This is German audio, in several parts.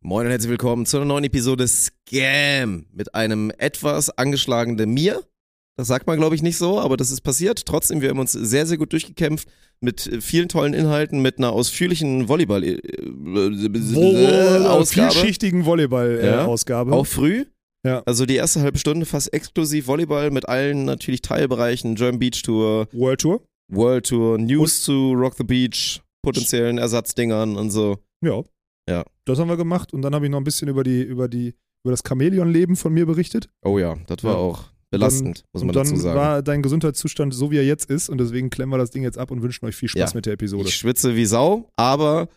Moin und herzlich willkommen zu einer neuen Episode Scam mit einem etwas angeschlagenen mir. Das sagt man, glaube ich, nicht so, aber das ist passiert. Trotzdem, wir haben uns sehr, sehr gut durchgekämpft mit vielen tollen Inhalten, mit einer ausführlichen Volleyball äh, Wo, Ausgabe. vielschichtigen Volleyball-Ausgabe. Ja. Auch früh. Ja. Also die erste halbe Stunde fast exklusiv Volleyball mit allen natürlich Teilbereichen, German Beach Tour, World Tour. World Tour, News zu Rock the Beach, potenziellen Ersatzdingern und so. Ja. Das haben wir gemacht und dann habe ich noch ein bisschen über die, über die, über das Chamäleon-Leben von mir berichtet. Oh ja, das war Ja. auch belastend, muss man dann dazu sagen. war dein Gesundheitszustand so, wie er jetzt ist und deswegen klemmen wir das Ding jetzt ab und wünschen euch viel Spaß Ja. mit der Episode. Ich schwitze wie Sau, aber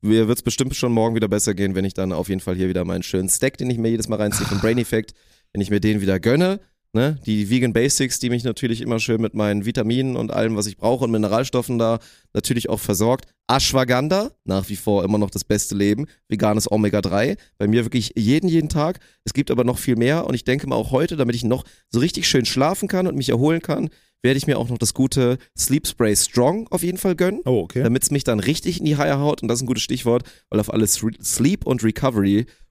mir wird es bestimmt schon morgen wieder besser gehen, wenn ich dann auf jeden Fall hier wieder meinen schönen Stack, den ich mir jedes Mal reinziehe vom Brain Effect, wenn ich mir den wieder gönne. Ne? Die Vegan Basics, die mich natürlich immer schön mit meinen Vitaminen und allem, was ich brauche und Mineralstoffen da natürlich auch versorgt. Ashwagandha, nach wie vor immer noch das beste Leben. Veganes Omega-3. Bei mir wirklich jeden, jeden Tag. Es gibt aber noch viel mehr und ich denke mal auch heute, damit ich noch so richtig schön schlafen kann und mich erholen kann, werde ich mir auch noch das gute Sleep Spray Strong auf jeden Fall gönnen Oh, okay. damit es mich dann richtig in die Haie haut. Und das ist ein gutes Stichwort, weil auf alle Sre- Sleep- und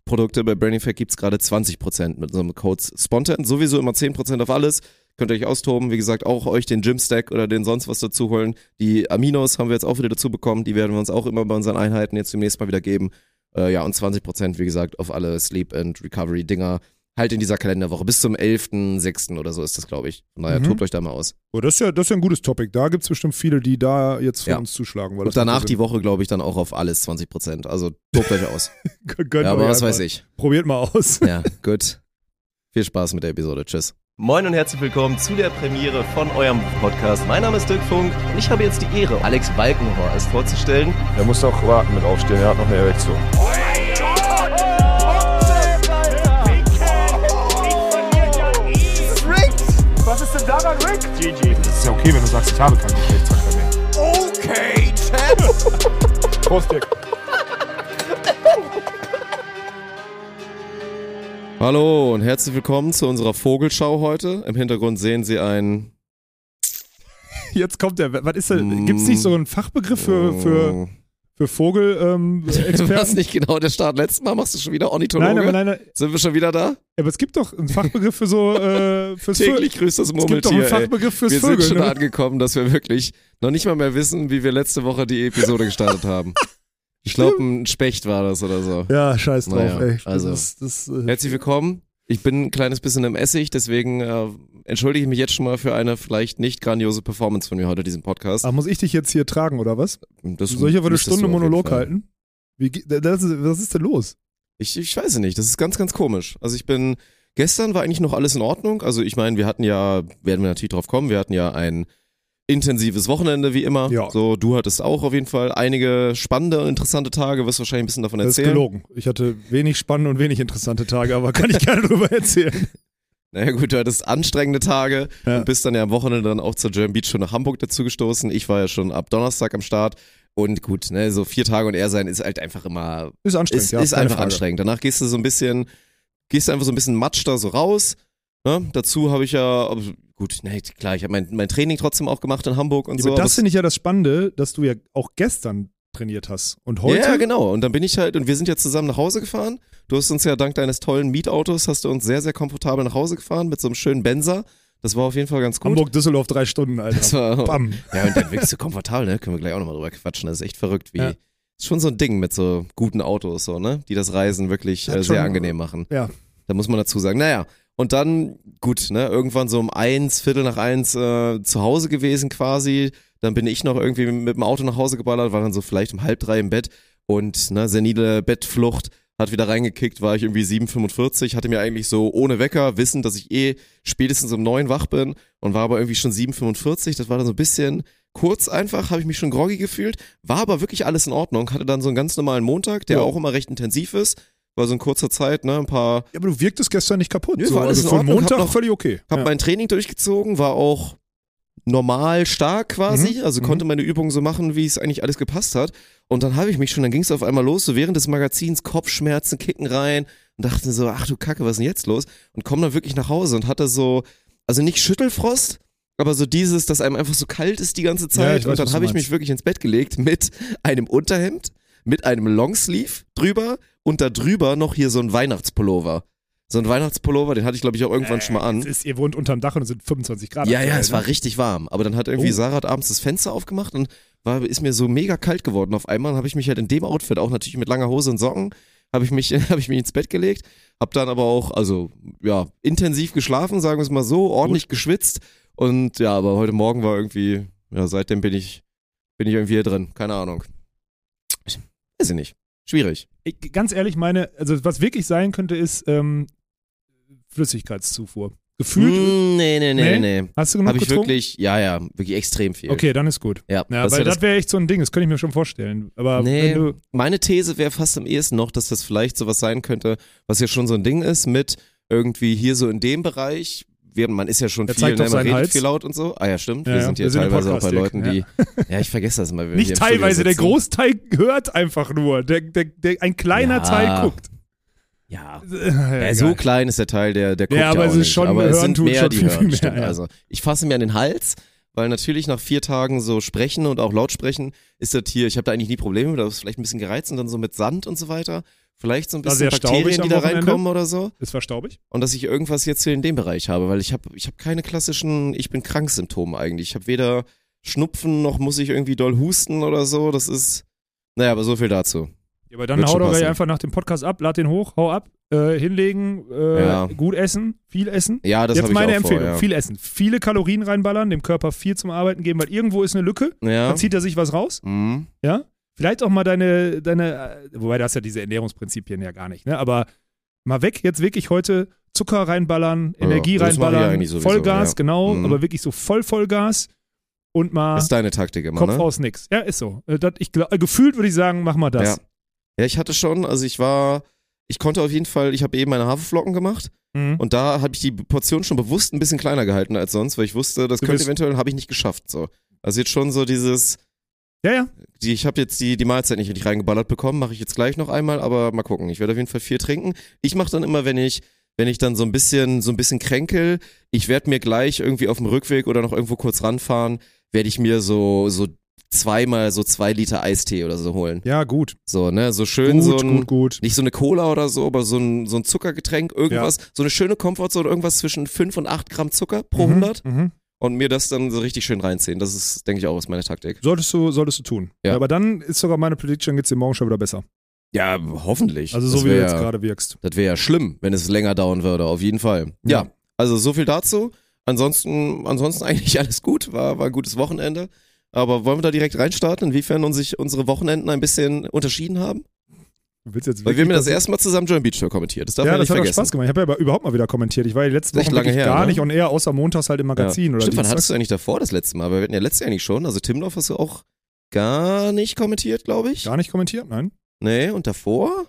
Recovery-Produkte bei Brain Effect gibt es gerade 20% mit einem Code Spontan. Sowieso immer 10% auf alles. Könnt ihr euch austoben. Wie gesagt, auch euch den Gym-Stack oder den sonst was dazu holen. Die Aminos haben wir jetzt auch wieder dazu bekommen. Die werden wir uns auch immer bei unseren Einheiten jetzt demnächst mal wieder geben. Äh, ja, und 20% wie gesagt auf alle Sleep- and Recovery-Dinger. Halt in dieser Kalenderwoche. Bis zum 11.06. oder so ist das, glaube ich. Von daher, Mhm. tobt euch da mal aus. Oh, das, ist ja, das ist ja ein gutes Topic. Da gibt es bestimmt viele, die da jetzt für Ja. uns zuschlagen. Weil Und danach die Woche, glaube ich, dann auch auf alles 20%. Also tobt euch aus. Gönnt Ja, aber was weiß ich. Probiert mal aus. Ja, gut. Viel Spaß mit der Episode. Tschüss. Moin und herzlich willkommen zu der Premiere von eurem Podcast. Mein Name ist Dirk Funk und ich habe jetzt die Ehre, Alex Balkenhorst vorzustellen. Er muss auch warten mit aufstehen, er hat noch eine Erektion. Daran, Rick? GG. Das ist ja okay, wenn du sagst, ich habe keinen Geschlechtsverkehr mehr. Okay, Chad. Prost, Dick. Hallo und herzlich willkommen zu unserer Vogelschau heute. Im Hintergrund sehen Sie ein. Jetzt kommt der. Was ist denn? Gibt es nicht so einen Fachbegriff für, für, für Vogel? Ähm, Experten? nicht genau der Start. Letztes Mal machst du schon wieder Ornithologe. Nein, aber nein, nein. Sind wir schon wieder da? Aber es gibt doch einen Fachbegriff für so äh, fürs Täglich grüßt das Es gibt doch einen Murmeltier. Fachbegriff fürs Wir Vögel. sind schon ne? angekommen, dass wir wirklich noch nicht mal mehr wissen, wie wir letzte Woche die Episode gestartet haben. Ich glaube, ein Specht war das oder so. Ja, scheiß drauf, Naja, ey. also. Das, das, äh, Herzlich willkommen. Ich bin ein kleines bisschen im Essig, deswegen äh, entschuldige ich mich jetzt schon mal für eine vielleicht nicht grandiose Performance von mir heute, diesen Podcast. Ach, muss ich dich jetzt hier tragen, oder was? Das Soll ich aber eine Stunde Monolog halten? Wie, das ist, was ist denn los? Ich, ich weiß es nicht, das ist ganz, ganz komisch. Also ich bin, gestern war eigentlich noch alles in Ordnung. Also ich meine, wir hatten ja, werden wir natürlich drauf kommen, wir hatten ja ein intensives Wochenende wie immer. Ja. So, du hattest auch auf jeden Fall einige spannende und interessante Tage, wirst wahrscheinlich ein bisschen davon Das ist erzählen. gelogen. Ich hatte wenig spannende und wenig interessante Tage, aber kann ich gerne drüber erzählen. Naja gut, du hattest anstrengende Tage Ja. und bist dann ja am Wochenende dann auch zur German Beach schon nach Hamburg dazu gestoßen. Ich war ja schon ab Donnerstag am Start. Und gut, ne, so vier Tage und er sein ist halt einfach immer, Ist anstrengend, ist, ja. ist einfach Frage. anstrengend. Danach gehst du so ein bisschen, gehst du einfach so ein bisschen matsch da so raus. Ne? Dazu habe ich ja, gut, ne, klar, ich habe mein, mein Training trotzdem auch gemacht in Hamburg und Ja, so. aber das finde ich ja das Spannende, dass du ja auch gestern trainiert hast. Und heute? Ja, genau. Und dann bin ich halt, und wir sind ja zusammen nach Hause gefahren. Du hast uns ja dank deines tollen Mietautos, hast du uns sehr, sehr komfortabel nach Hause gefahren mit so einem schönen Benzer. Das war auf jeden Fall ganz gut. Hamburg-Düsseldorf drei Stunden, Alter. Das war, Bam. ja, und dann wirklich so komfortabel, ne? Können wir gleich auch nochmal drüber quatschen. Das ist echt verrückt, wie. Ja. Ist schon so ein Ding mit so guten Autos, so, ne? Die das Reisen wirklich äh, sehr schon- angenehm machen. Ja. Da muss man dazu sagen. Naja, und dann, gut, ne, irgendwann so um eins, Viertel nach eins äh, zu Hause gewesen quasi. Dann bin ich noch irgendwie mit dem Auto nach Hause geballert, war dann so vielleicht um halb drei im Bett und ne, senile Bettflucht hat wieder reingekickt, war ich irgendwie 7,45, hatte mir eigentlich so ohne Wecker, wissen, dass ich eh spätestens um neun wach bin und war aber irgendwie schon 7,45. Das war dann so ein bisschen kurz einfach, habe ich mich schon groggy gefühlt, war aber wirklich alles in Ordnung, hatte dann so einen ganz normalen Montag, der Ja. auch immer recht intensiv ist, war so in kurzer Zeit, ne, ein paar Ja, aber du wirktest gestern nicht kaputt. Nö, so, war alles also von Ordnung. Montag noch- völlig okay. hab ja. mein Training durchgezogen, war auch normal stark quasi, Mhm. also Mhm. konnte meine Übungen so machen, wie es eigentlich alles gepasst hat. Und dann habe ich mich schon, dann ging es auf einmal los, so während des Magazins, Kopfschmerzen kicken rein und dachte so, ach du Kacke, was ist denn jetzt los? Und komm dann wirklich nach Hause und hatte so, also nicht Schüttelfrost, aber so dieses, dass einem einfach so kalt ist die ganze Ja, Zeit. ich weiß, und dann habe ich mich wirklich ins Bett gelegt mit einem Unterhemd, mit einem Longsleeve drüber und da drüber noch hier so ein Weihnachtspullover. So ein Weihnachtspullover, den hatte ich glaube ich auch irgendwann schon mal an. Es ist, ihr wohnt unterm Dach und es sind 25 Grad. Ja, ja, es war ne? richtig warm. Aber dann hat irgendwie Oh. Sarah abends das Fenster aufgemacht und war, ist mir so mega kalt geworden. Auf einmal habe ich mich halt in dem Outfit, auch natürlich mit langer Hose und Socken, habe ich, mich, hab ich mich ins Bett gelegt. Hab dann aber auch, also ja, intensiv geschlafen, sagen wir es mal so, ordentlich geschwitzt. Und ja, aber heute Morgen war irgendwie, ja, seitdem bin ich, bin ich irgendwie hier drin. Keine Ahnung. Weiß ich nicht. Schwierig. Ich, ganz ehrlich, meine, also was wirklich sein könnte, ist ähm, Flüssigkeitszufuhr. Gefühlt, Mm, nee, nee, nee, Nee? nee. hast du genug Habe ich getrunken? wirklich, ja, ja, wirklich extrem viel. Okay, dann ist gut. Ja, Ja, das weil wär das wäre echt so ein Ding, das könnte ich mir schon vorstellen. Aber Nee. wenn du, Meine These wäre fast am ehesten noch, dass das vielleicht sowas sein könnte, was ja schon so ein Ding ist mit irgendwie hier so in dem Bereich. Wir, man ist ja schon Er viel, ne, man redet Hals. viel laut und so. Ah ja, stimmt. Ja, wir ja, sind im teilweise auch bei Leuten, die. Ja, ich vergesse das wir nicht teilweise, der. Großteil hört einfach nur. Der, der, der, ein kleiner Ja. Teil guckt. Ja. Ja, Ja, so klein ist der Teil, der, der guckt Ja, aber auch es ist nicht. schon- aber es sind tut mehr, schon die viel, hören. viel mehr, ja. Also ich fasse mir an den Hals, weil natürlich nach vier Tagen so sprechen und auch laut sprechen ist das hier, ich habe da eigentlich nie Probleme, da ist vielleicht ein bisschen gereizt und dann so mit Sand und so weiter. Vielleicht so ein War bisschen staubig Bakterien, die da reinkommen oder so. Ist verstaubig? und dass ich irgendwas jetzt hier in dem Bereich habe, weil ich habe ich hab keine klassischen ich bin krank Symptome eigentlich. Ich habe weder Schnupfen noch muss ich irgendwie doll husten oder so. Das ist naja, aber so viel dazu. Ja, aber dann Wird hau doch gleich einfach nach dem Podcast ab, lad den hoch, hau ab, äh, hinlegen, äh, Ja. gut essen, viel essen. Ja, das Jetzt habe ich meine auch Empfehlung, vor, ja. viel essen. Viele Kalorien reinballern, dem Körper viel zum Arbeiten geben, weil irgendwo ist eine Lücke, ja. da zieht er sich was raus, Mhm. ja. Vielleicht auch mal deine, deine, äh, wobei das ja diese Ernährungsprinzipien ja gar nicht, ne, aber mal weg, jetzt wirklich heute Zucker reinballern, Ja, Energie ich reinballern, sowieso, Vollgas, ja. genau, Mhm. aber wirklich so voll Vollgas und mal Das ist deine Taktik immer, Kopf ne? aus nix. Ja, ist so. Äh, Das, ich, äh, gefühlt würde ich sagen, mach mal das. Ja. Ja, ich hatte schon, also ich war ich konnte auf jeden Fall, ich habe eben meine Haferflocken gemacht Mhm. und da habe ich die Portion schon bewusst ein bisschen kleiner gehalten als sonst, weil ich wusste, das könnte eventuell, habe ich nicht geschafft. So. Also jetzt schon so dieses, Ja, ja. die, ich habe jetzt die, die Mahlzeit nicht richtig reingeballert bekommen, mache ich jetzt gleich noch einmal, aber mal gucken. Ich werde auf jeden Fall viel trinken. Ich mache dann immer, wenn ich, wenn ich dann so ein bisschen, so ein bisschen kränkel, ich werde mir gleich irgendwie auf dem Rückweg oder noch irgendwo kurz ranfahren, werde ich mir so, so zweimal so zwei Liter Eistee oder so holen. Ja, gut. So, ne, so schön Gut, so ein, gut, gut. nicht so eine Cola oder so, aber so ein, so ein Zuckergetränk, irgendwas, so eine schöne Komfortzone, irgendwas zwischen 5 und 8 Gramm Zucker pro 100 Mhm. Und mir das dann so richtig schön reinziehen. Das ist, denke ich, auch ist meine Taktik. Solltest du, solltest du tun. Ja. Aber dann ist sogar meine Prediction, geht's dir morgen schon wieder besser. Ja, hoffentlich. Also so das wie du jetzt gerade wirkst. Das wäre ja schlimm, wenn es länger dauern würde, auf jeden Fall. Ja, Ja. also so viel dazu. Ansonsten, ansonsten eigentlich alles gut, war, war ein gutes Wochenende. Aber wollen wir da direkt reinstarten, inwiefern uns sich unsere Wochenenden ein bisschen unterschieden haben? Willst jetzt Weil wir haben das erste Mal zusammen Joint Beach Tour kommentiert. Das darf Ja, man das nicht hat vergessen. Spaß gemacht. Ich habe ja aber überhaupt mal wieder kommentiert. Ich war die letzten Echt Wochen lange her, gar ne? nicht und eher außer montags halt im Magazin oder Stimmt, wann hattest du eigentlich davor das letzte Mal? Weil wir hatten ja letztes Jahr eigentlich schon. Also Timdorf hast du auch gar nicht kommentiert, glaube ich. Gar nicht kommentiert, nein. Nee, und davor?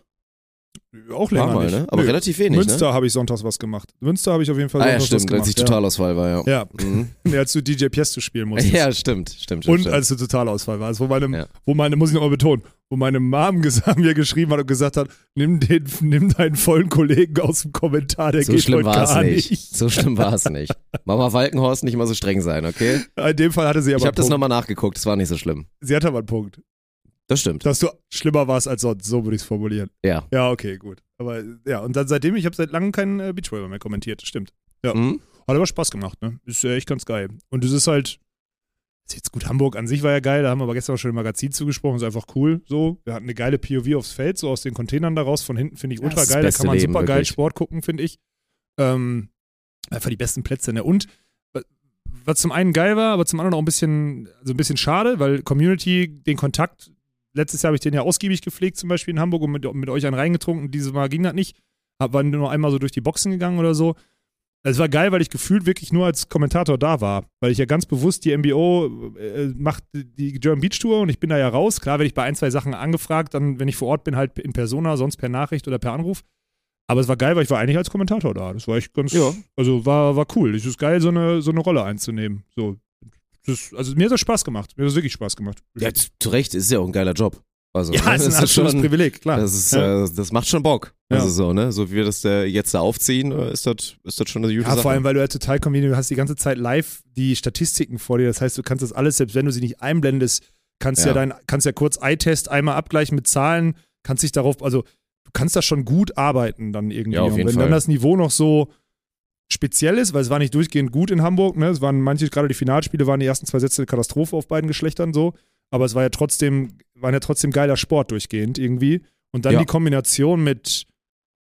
Auch länger Mal, nicht. ne? Aber Nö. relativ wenig, Münster habe ich sonntags was gemacht. Münster habe ich auf jeden Fall ne? Ah ja, sonntags stimmt, was gemacht. als ich Totalausfall war, ja. Ja, Mhm. ja. als du DJ Piesto spielen musstest. Ja, stimmt, stimmt, stimmt. Und stimmt. als du Totalausfall warst, wo meine, Ja. wo meine, muss ich nochmal betonen, wo meine Mom mir geschrieben hat und gesagt hat, nimm, den, nimm deinen vollen Kollegen aus dem Kommentar, der so geht schlimm heute war es gar nicht. nicht. So schlimm war es nicht. Mama Walkenhorst nicht mal so streng sein, okay? In dem Fall hatte sie aber Ich habe das nochmal nachgeguckt, es war nicht so schlimm. Sie hatte aber einen Punkt. Das stimmt. Dass du schlimmer warst als sonst, so würde ich es formulieren. Ja. Ja, okay, gut. Aber ja, und dann seitdem, ich habe seit langem keinen äh, Beachvolleyball mehr kommentiert, stimmt. Ja. Mhm. Hat aber Spaß gemacht, ne? Ist äh, echt ganz geil. Und es ist halt, ist jetzt gut, Hamburg an sich war ja geil, da haben wir aber gestern auch schon im Magazin zugesprochen, ist einfach cool, so. Wir hatten eine geile POV aufs Feld, so aus den Containern daraus, von hinten finde ich ultra geil, da kann man super geil. Sport gucken, finde ich. Ähm, einfach die besten Plätze, ne? Und wa- was zum einen geil war, aber zum anderen auch ein bisschen, also ein bisschen schade, weil Community, den Kontakt, letztes Jahr habe ich den ja ausgiebig gepflegt, zum Beispiel in Hamburg und mit, mit euch einen reingetrunken, dieses Mal ging das nicht. Hab, war nur einmal so durch die Boxen gegangen oder so. Es war geil, weil ich gefühlt wirklich nur als Kommentator da war. Weil ich ja ganz bewusst die MBO äh, macht die German Beach Tour und ich bin da ja raus. Klar werde ich bei ein, zwei Sachen angefragt, dann, wenn ich vor Ort bin, halt in Persona, sonst per Nachricht oder per Anruf. Aber es war geil, weil ich war eigentlich als Kommentator da. Das war echt ganz, Ja. also war, war cool. Es ist geil, so eine, so eine Rolle einzunehmen. So. Das, also mir hat das Spaß gemacht. Mir hat das wirklich Spaß gemacht. Ja, zu Recht, ist ja auch ein geiler Job. Also, Ja, ne, ist ein das absolutes schon, Privileg, klar. Das, ist, Ja. äh, das macht schon Bock. Ja. Also so, ne? So wie wir das äh, jetzt da aufziehen, äh, ist das, ist das schon eine gute Ja, Sache. vor allem, weil du ja total convenient, du hast die ganze Zeit live die Statistiken vor dir. Das heißt, du kannst das alles, selbst wenn du sie nicht einblendest, kannst ja, Ja. dein, kannst ja kurz Eye-Test einmal abgleichen mit Zahlen, kannst dich darauf, also du kannst da schon gut arbeiten dann irgendwie. Ja, auf Und jeden wenn Fall. dann das Niveau noch so speziell ist, weil es war nicht durchgehend gut in Hamburg, ne? Es waren manche, gerade die Finalspiele waren die ersten zwei Sätze eine Katastrophe auf beiden Geschlechtern so, aber es war ja trotzdem, war ja trotzdem geiler Sport durchgehend irgendwie. Und dann Ja. die Kombination mit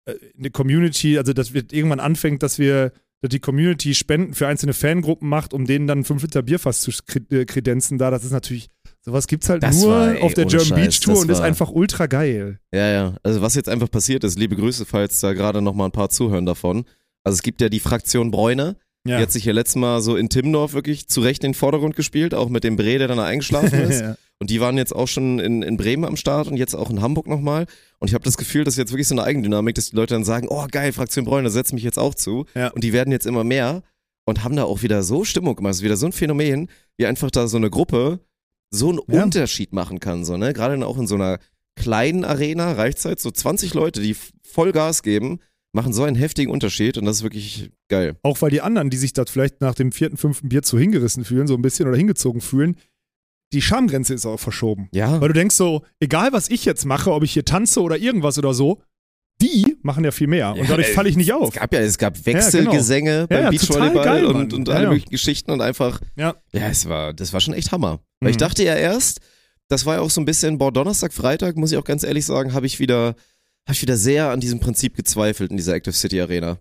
äh, eine Community, also dass wir irgendwann anfängt, dass wir dass die Community Spenden für einzelne Fangruppen macht, um denen dann 5 Liter Bierfass zu äh, kredenzen da, das ist natürlich, sowas gibt's halt Das nur war, ey, auf der German Scheiß, Beach Tour und ist war- einfach ultra geil. Ja, ja. Also was jetzt einfach passiert ist, liebe Grüße, falls da gerade noch mal ein paar zuhören davon. Also es gibt ja die Fraktion Bräune, Ja. die hat sich ja letztes Mal so in Timmendorf wirklich zu Recht in den Vordergrund gespielt, auch mit dem Bre, der dann da eingeschlafen ist. ja. Und die waren jetzt auch schon in, in Bremen am Start und jetzt auch in Hamburg nochmal. Und ich habe das Gefühl, das ist jetzt wirklich so eine Eigendynamik, dass die Leute dann sagen, oh geil, Fraktion Bräune, setz mich jetzt auch zu. Ja. Und die werden jetzt immer mehr und haben da auch wieder so Stimmung gemacht. Es ist wieder so ein Phänomen, wie einfach da so eine Gruppe so einen Ja. Unterschied machen kann. So, ne? Gerade auch in so einer kleinen Arena reicht halt so 20 Leute, die voll Gas geben, machen so einen heftigen Unterschied und das ist wirklich geil. Auch weil die anderen, die sich da vielleicht nach dem vierten, fünften Bier zu hingerissen fühlen, so ein bisschen oder hingezogen fühlen, die Schamgrenze ist auch verschoben. Ja. Weil du denkst so, egal was ich jetzt mache, ob ich hier tanze oder irgendwas oder so, die machen ja viel mehr. Und dadurch ey, falle ich nicht Es auf. gab ja, es gab Wechselgesänge beim Ja, ja, Beachvolleyball geil, und, und Ja, alle ja. möglichen Geschichten und einfach, Ja. ja, es war, das war schon echt Hammer. Weil ich Mhm. dachte ja erst, das war ja auch so ein bisschen, boah, Donnerstag, Freitag, muss ich auch ganz ehrlich sagen, habe ich wieder, habe ich wieder sehr an diesem Prinzip gezweifelt in dieser Active City Arena.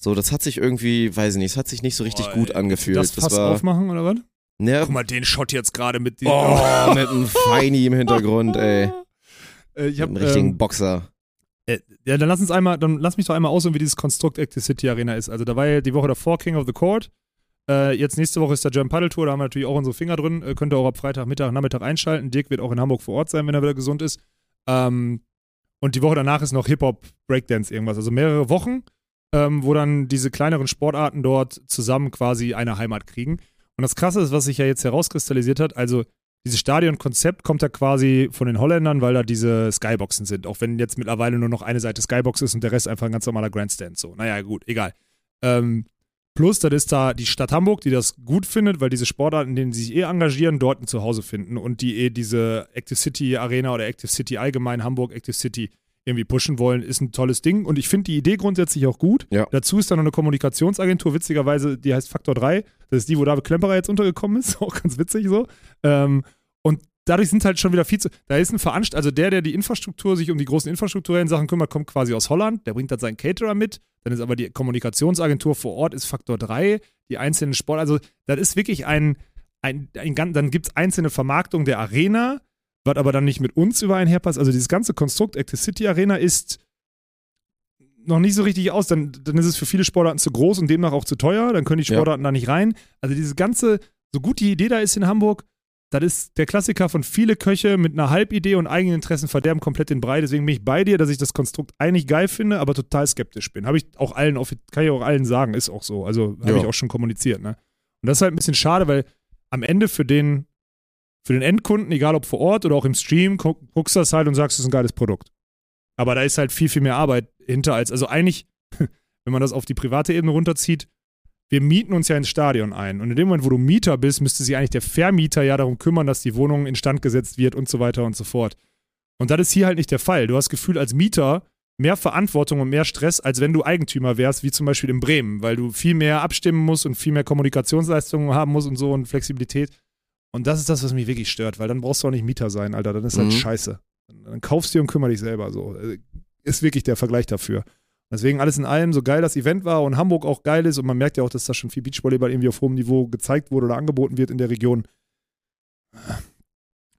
So, das hat sich irgendwie, weiß ich nicht, es hat sich nicht so richtig Boah, gut angefühlt. Das Fass war, aufmachen oder was? ne, Guck mal, den Shot jetzt gerade mit dem. oh, mit einem Feini im Hintergrund, ey. Äh, ich hab, Mit einem richtigen ähm, Boxer. Äh, ja, dann lass uns einmal, dann lass mich doch einmal aus, wie dieses Konstrukt Active City Arena ist. Also da war ja die Woche davor King of the Court. Äh, jetzt nächste Woche ist der German Paddle Tour, da haben wir natürlich auch unsere Finger drin. Äh, könnt ihr auch ab Freitag, Mittag, Nachmittag einschalten. Dirk wird auch in Hamburg vor Ort sein, wenn er wieder gesund ist. Ähm, und die Woche danach ist noch Hip-Hop, Breakdance, irgendwas. Also mehrere Wochen, ähm, wo dann diese kleineren Sportarten dort zusammen quasi eine Heimat kriegen. Und das Krasse ist, was sich ja jetzt herauskristallisiert hat, also dieses Stadionkonzept kommt ja quasi von den Holländern, weil da diese Skyboxen sind. Auch wenn jetzt mittlerweile nur noch eine Seite Skybox ist und der Rest einfach ein ganz normaler Grandstand. So, naja, gut, egal. Ähm, plus, das ist da die Stadt Hamburg, die das gut findet, weil diese Sportarten, in denen sie sich eh engagieren, dort ein Zuhause finden und die eh diese Active City Arena oder Active City allgemein, Hamburg Active City irgendwie pushen wollen, ist ein tolles Ding. Und ich finde die Idee grundsätzlich auch gut. Ja. Dazu ist dann noch eine Kommunikationsagentur, witzigerweise, die heißt Faktor 3. Das ist die, wo David Klemperer jetzt untergekommen ist. Auch ganz witzig so. Ähm, und dadurch sind halt schon wieder viel zu. Da ist ein Veranstalter, also der, der die Infrastruktur, sich um die großen infrastrukturellen Sachen kümmert, kommt quasi aus Holland. Der bringt dann seinen Caterer mit. Dann ist aber die Kommunikationsagentur vor Ort ist Faktor 3. Die einzelnen Sport, also das ist wirklich ein, ein, ein dann gibt es einzelne Vermarktung der Arena, was aber dann nicht mit uns übereinherpasst. Also dieses ganze Konstrukt Active City Arena ist noch nicht so richtig aus. Dann, dann ist es für viele Sportarten zu groß und demnach auch zu teuer. Dann können die Ja. Sportarten da nicht rein. Also dieses ganze, so gut die Idee da ist in Hamburg, das ist der Klassiker von viele Köche mit einer Halbidee und eigenen Interessen verderben komplett den Brei. Deswegen bin ich bei dir, dass ich das Konstrukt eigentlich geil finde, aber total skeptisch bin. Habe ich auch allen, kann ich auch allen sagen, ist auch so. Also habe Ja. ich auch schon kommuniziert. Ne? Und das ist halt ein bisschen schade, weil am Ende für den, für den Endkunden, egal ob vor Ort oder auch im Stream, guck, guckst du das halt und sagst, es ist ein geiles Produkt. Aber da ist halt viel, viel mehr Arbeit hinter als, also eigentlich, wenn man das auf die private Ebene runterzieht, wir mieten uns ja ins Stadion ein. Und in dem Moment, wo du Mieter bist, müsste sich eigentlich der Vermieter ja darum kümmern, dass die Wohnung instand gesetzt wird und so weiter und so fort. Und das ist hier halt nicht der Fall. Du hast Gefühl als Mieter mehr Verantwortung und mehr Stress, als wenn du Eigentümer wärst, wie zum Beispiel in Bremen, weil du viel mehr abstimmen musst und viel mehr Kommunikationsleistungen haben musst und so und Flexibilität. Und das ist das, was mich wirklich stört, weil dann brauchst du auch nicht Mieter sein, Alter. Dann ist halt Mhm. scheiße. Dann kaufst du dir und kümmere dich selber so. Äh, Ist wirklich der Vergleich dafür. Deswegen alles in allem, so geil das Event war und Hamburg auch geil ist und man merkt ja auch, dass da schon viel Beachvolleyball irgendwie auf hohem Niveau gezeigt wurde oder angeboten wird in der Region.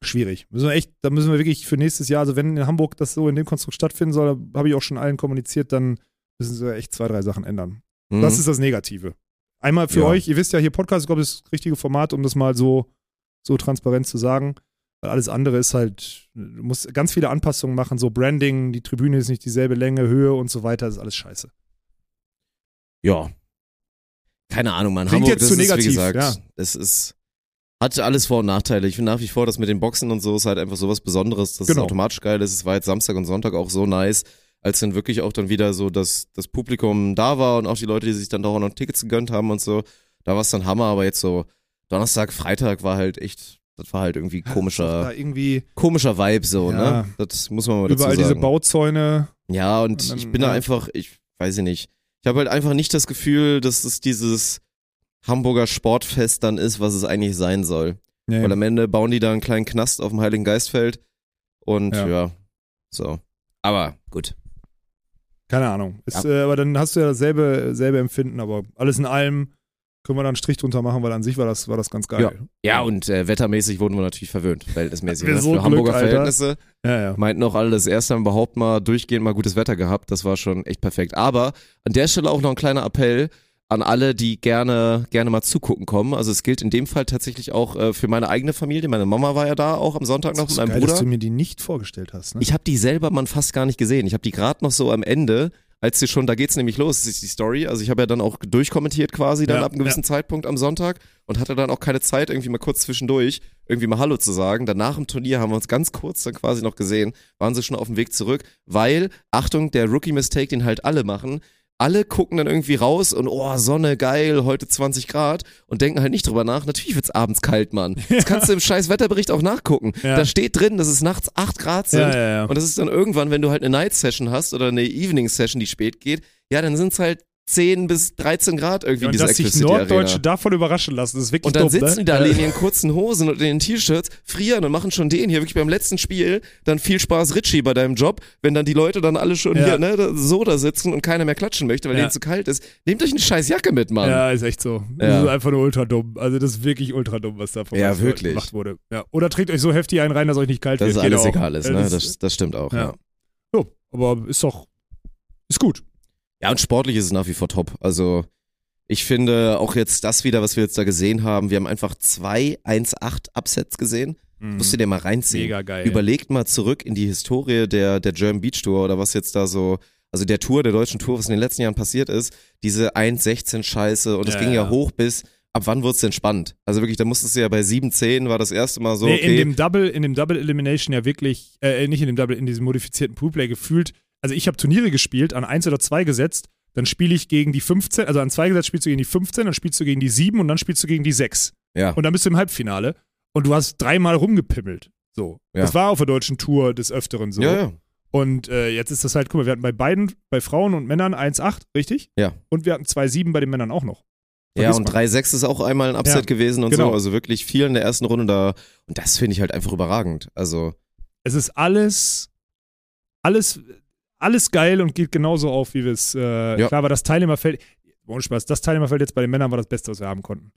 Schwierig. Müssen wir echt, da müssen wir wirklich für nächstes Jahr, also wenn in Hamburg das so in dem Konstrukt stattfinden soll, habe ich auch schon allen kommuniziert, dann müssen sie echt zwei, drei Sachen ändern. Mhm. Das ist das Negative. Einmal für Ja. euch, ihr wisst ja hier Podcast, ich glaube, das ist das richtige Format, um das mal so, so transparent zu sagen. Weil alles andere ist halt, du musst ganz viele Anpassungen machen, so Branding, die Tribüne ist nicht dieselbe Länge, Höhe und so weiter, das ist alles scheiße. Ja. Keine Ahnung, man. Klingt Hamburg, jetzt zu ist, negativ, wie gesagt, ja. es ist, hat alles Vor- und Nachteile. Ich finde nach wie vor, dass mit den Boxen und so ist halt einfach sowas Besonderes, dass Genau. es automatisch geil ist. Es war jetzt Samstag und Sonntag auch so nice, als dann wirklich auch dann wieder so das, das Publikum da war und auch die Leute, die sich dann doch auch noch Tickets gegönnt haben und so. Da war es dann Hammer, aber jetzt so Donnerstag, Freitag war halt echt, das war halt irgendwie komischer, irgendwie komischer Vibe so, Ja. ne? Das muss man mal dazu überall sagen. diese Bauzäune. Ja, und, Und dann, ich bin da ja. einfach, ich weiß ich nicht. Ich habe halt einfach nicht das Gefühl, dass es dieses Hamburger Sportfest dann ist, was es eigentlich sein soll. Nee. Weil am Ende bauen die da einen kleinen Knast auf dem Heiligen Geistfeld und ja, Ja. so. Aber gut. Keine Ahnung. Ist, äh, aber dann hast du ja dasselbe selbe Empfinden, aber alles in allem können wir da einen Strich drunter machen, weil an sich war das, war das ganz geil. Ja, und äh, wettermäßig wurden wir natürlich verwöhnt, verhältnismäßig. Wir Ne? so Für Glück, Hamburger Alter. Verhältnisse Ja, ja. meinten auch alle das erste Mal überhaupt mal durchgehend mal gutes Wetter gehabt. Das war schon echt perfekt. Aber an der Stelle auch noch ein kleiner Appell an alle, die gerne, gerne mal zugucken kommen. Also es gilt in dem Fall tatsächlich auch äh, für meine eigene Familie. Meine Mama war ja da auch am Sonntag noch mit meinem geil, Bruder. dass du mir die nicht vorgestellt hast. Ne? Ich habe die selber man fast gar nicht gesehen. Ich habe die gerade noch so am Ende, als sie schon, da geht's nämlich los, das ist die Story. Also ich habe ja dann auch durchkommentiert quasi dann Ja, ab einem gewissen Zeitpunkt am Sonntag und hatte dann auch keine Zeit, irgendwie mal kurz zwischendurch irgendwie mal Hallo zu sagen. Danach im Turnier haben wir uns ganz kurz dann quasi noch gesehen, waren sie schon auf dem Weg zurück, weil, Achtung, der Rookie-Mistake, den halt alle machen, alle gucken dann irgendwie raus und oh, Sonne, geil, heute 20 Grad und denken halt nicht drüber nach. Natürlich wird's abends kalt, Mann. Das kannst du im scheiß Wetterbericht auch nachgucken. Ja. Da steht drin, dass es nachts 8 Grad sind. ja, ja. Und das ist dann irgendwann, wenn du halt eine Night Session hast oder eine Evening Session, die spät geht, ja, dann sind es halt 10 bis 13 Grad irgendwie in und dieser dass sich Norddeutsche Arena. davon überraschen lassen, das ist wirklich Und dann dumm, sitzen ne? die da Ja. in ihren kurzen Hosen und in den T-Shirts, frieren und machen schon den hier wirklich beim letzten Spiel. Dann viel Spaß, Richie, bei deinem Job. Wenn dann die Leute dann alle schon Ja. hier ne, so da sitzen und keiner mehr klatschen möchte, weil Ja. denen zu kalt ist. Nehmt euch eine scheiß Jacke mit, Mann. Ja, ist echt so. Das Ja. ist einfach nur ultra dumm. Also das ist wirklich ultra dumm, was da von Ja, wirklich. gemacht wurde. Ja. Oder trägt euch so heftig einen rein, dass euch nicht kalt Dass wird. Geht alles auch. egal ist, ne? das- Das, das stimmt auch, ja. Ja. Jo, aber ist doch, ist gut. Ja, und sportlich ist es nach wie vor top. Also ich finde auch jetzt das wieder, was wir jetzt da gesehen haben, wir haben einfach zwei 1-8 Upsets gesehen. Musst du dir mal reinziehen. Mhm. Mega geil. Überlegt mal zurück in die Historie der, der German Beach Tour oder was jetzt da so, also der Tour, der deutschen Tour, was in den letzten Jahren passiert ist, diese 1-16 Scheiße und es Ja, ging ja, ja. hoch bis, ab wann wurde es denn spannend? Also wirklich, da musstest du ja bei 7-10 war das erste Mal so, nee, okay. in dem Double, in dem Double Elimination ja wirklich, äh, nicht in dem Double, in diesem modifizierten Poolplay gefühlt. Also ich habe Turniere gespielt, an 1 oder 2 gesetzt, dann spiele ich gegen die 15, also an 2 gesetzt spielst du gegen die 15, dann spielst du gegen die 7 und dann spielst du gegen die 6. ja. Und dann bist du im Halbfinale und du hast dreimal rumgepimmelt. So. Ja. Das war auf der deutschen Tour des Öfteren so. ja, ja. Und äh, jetzt ist das halt, guck mal, wir hatten bei beiden, bei Frauen und Männern 1,8, richtig? Ja. Und wir hatten 2,7 bei den Männern auch noch. Ja, Vergiss und mal. 3-6 ist auch einmal ein Upset Ja, gewesen und genau. so. Also wirklich viel in der ersten Runde da. Und das finde ich halt einfach überragend. Also, Es ist alles, alles, alles geil und geht genauso auf, wie wir es, äh, Ja. klar war das Teilnehmerfeld, ohne Spaß, das Teilnehmerfeld jetzt bei den Männern war das Beste, was wir haben konnten.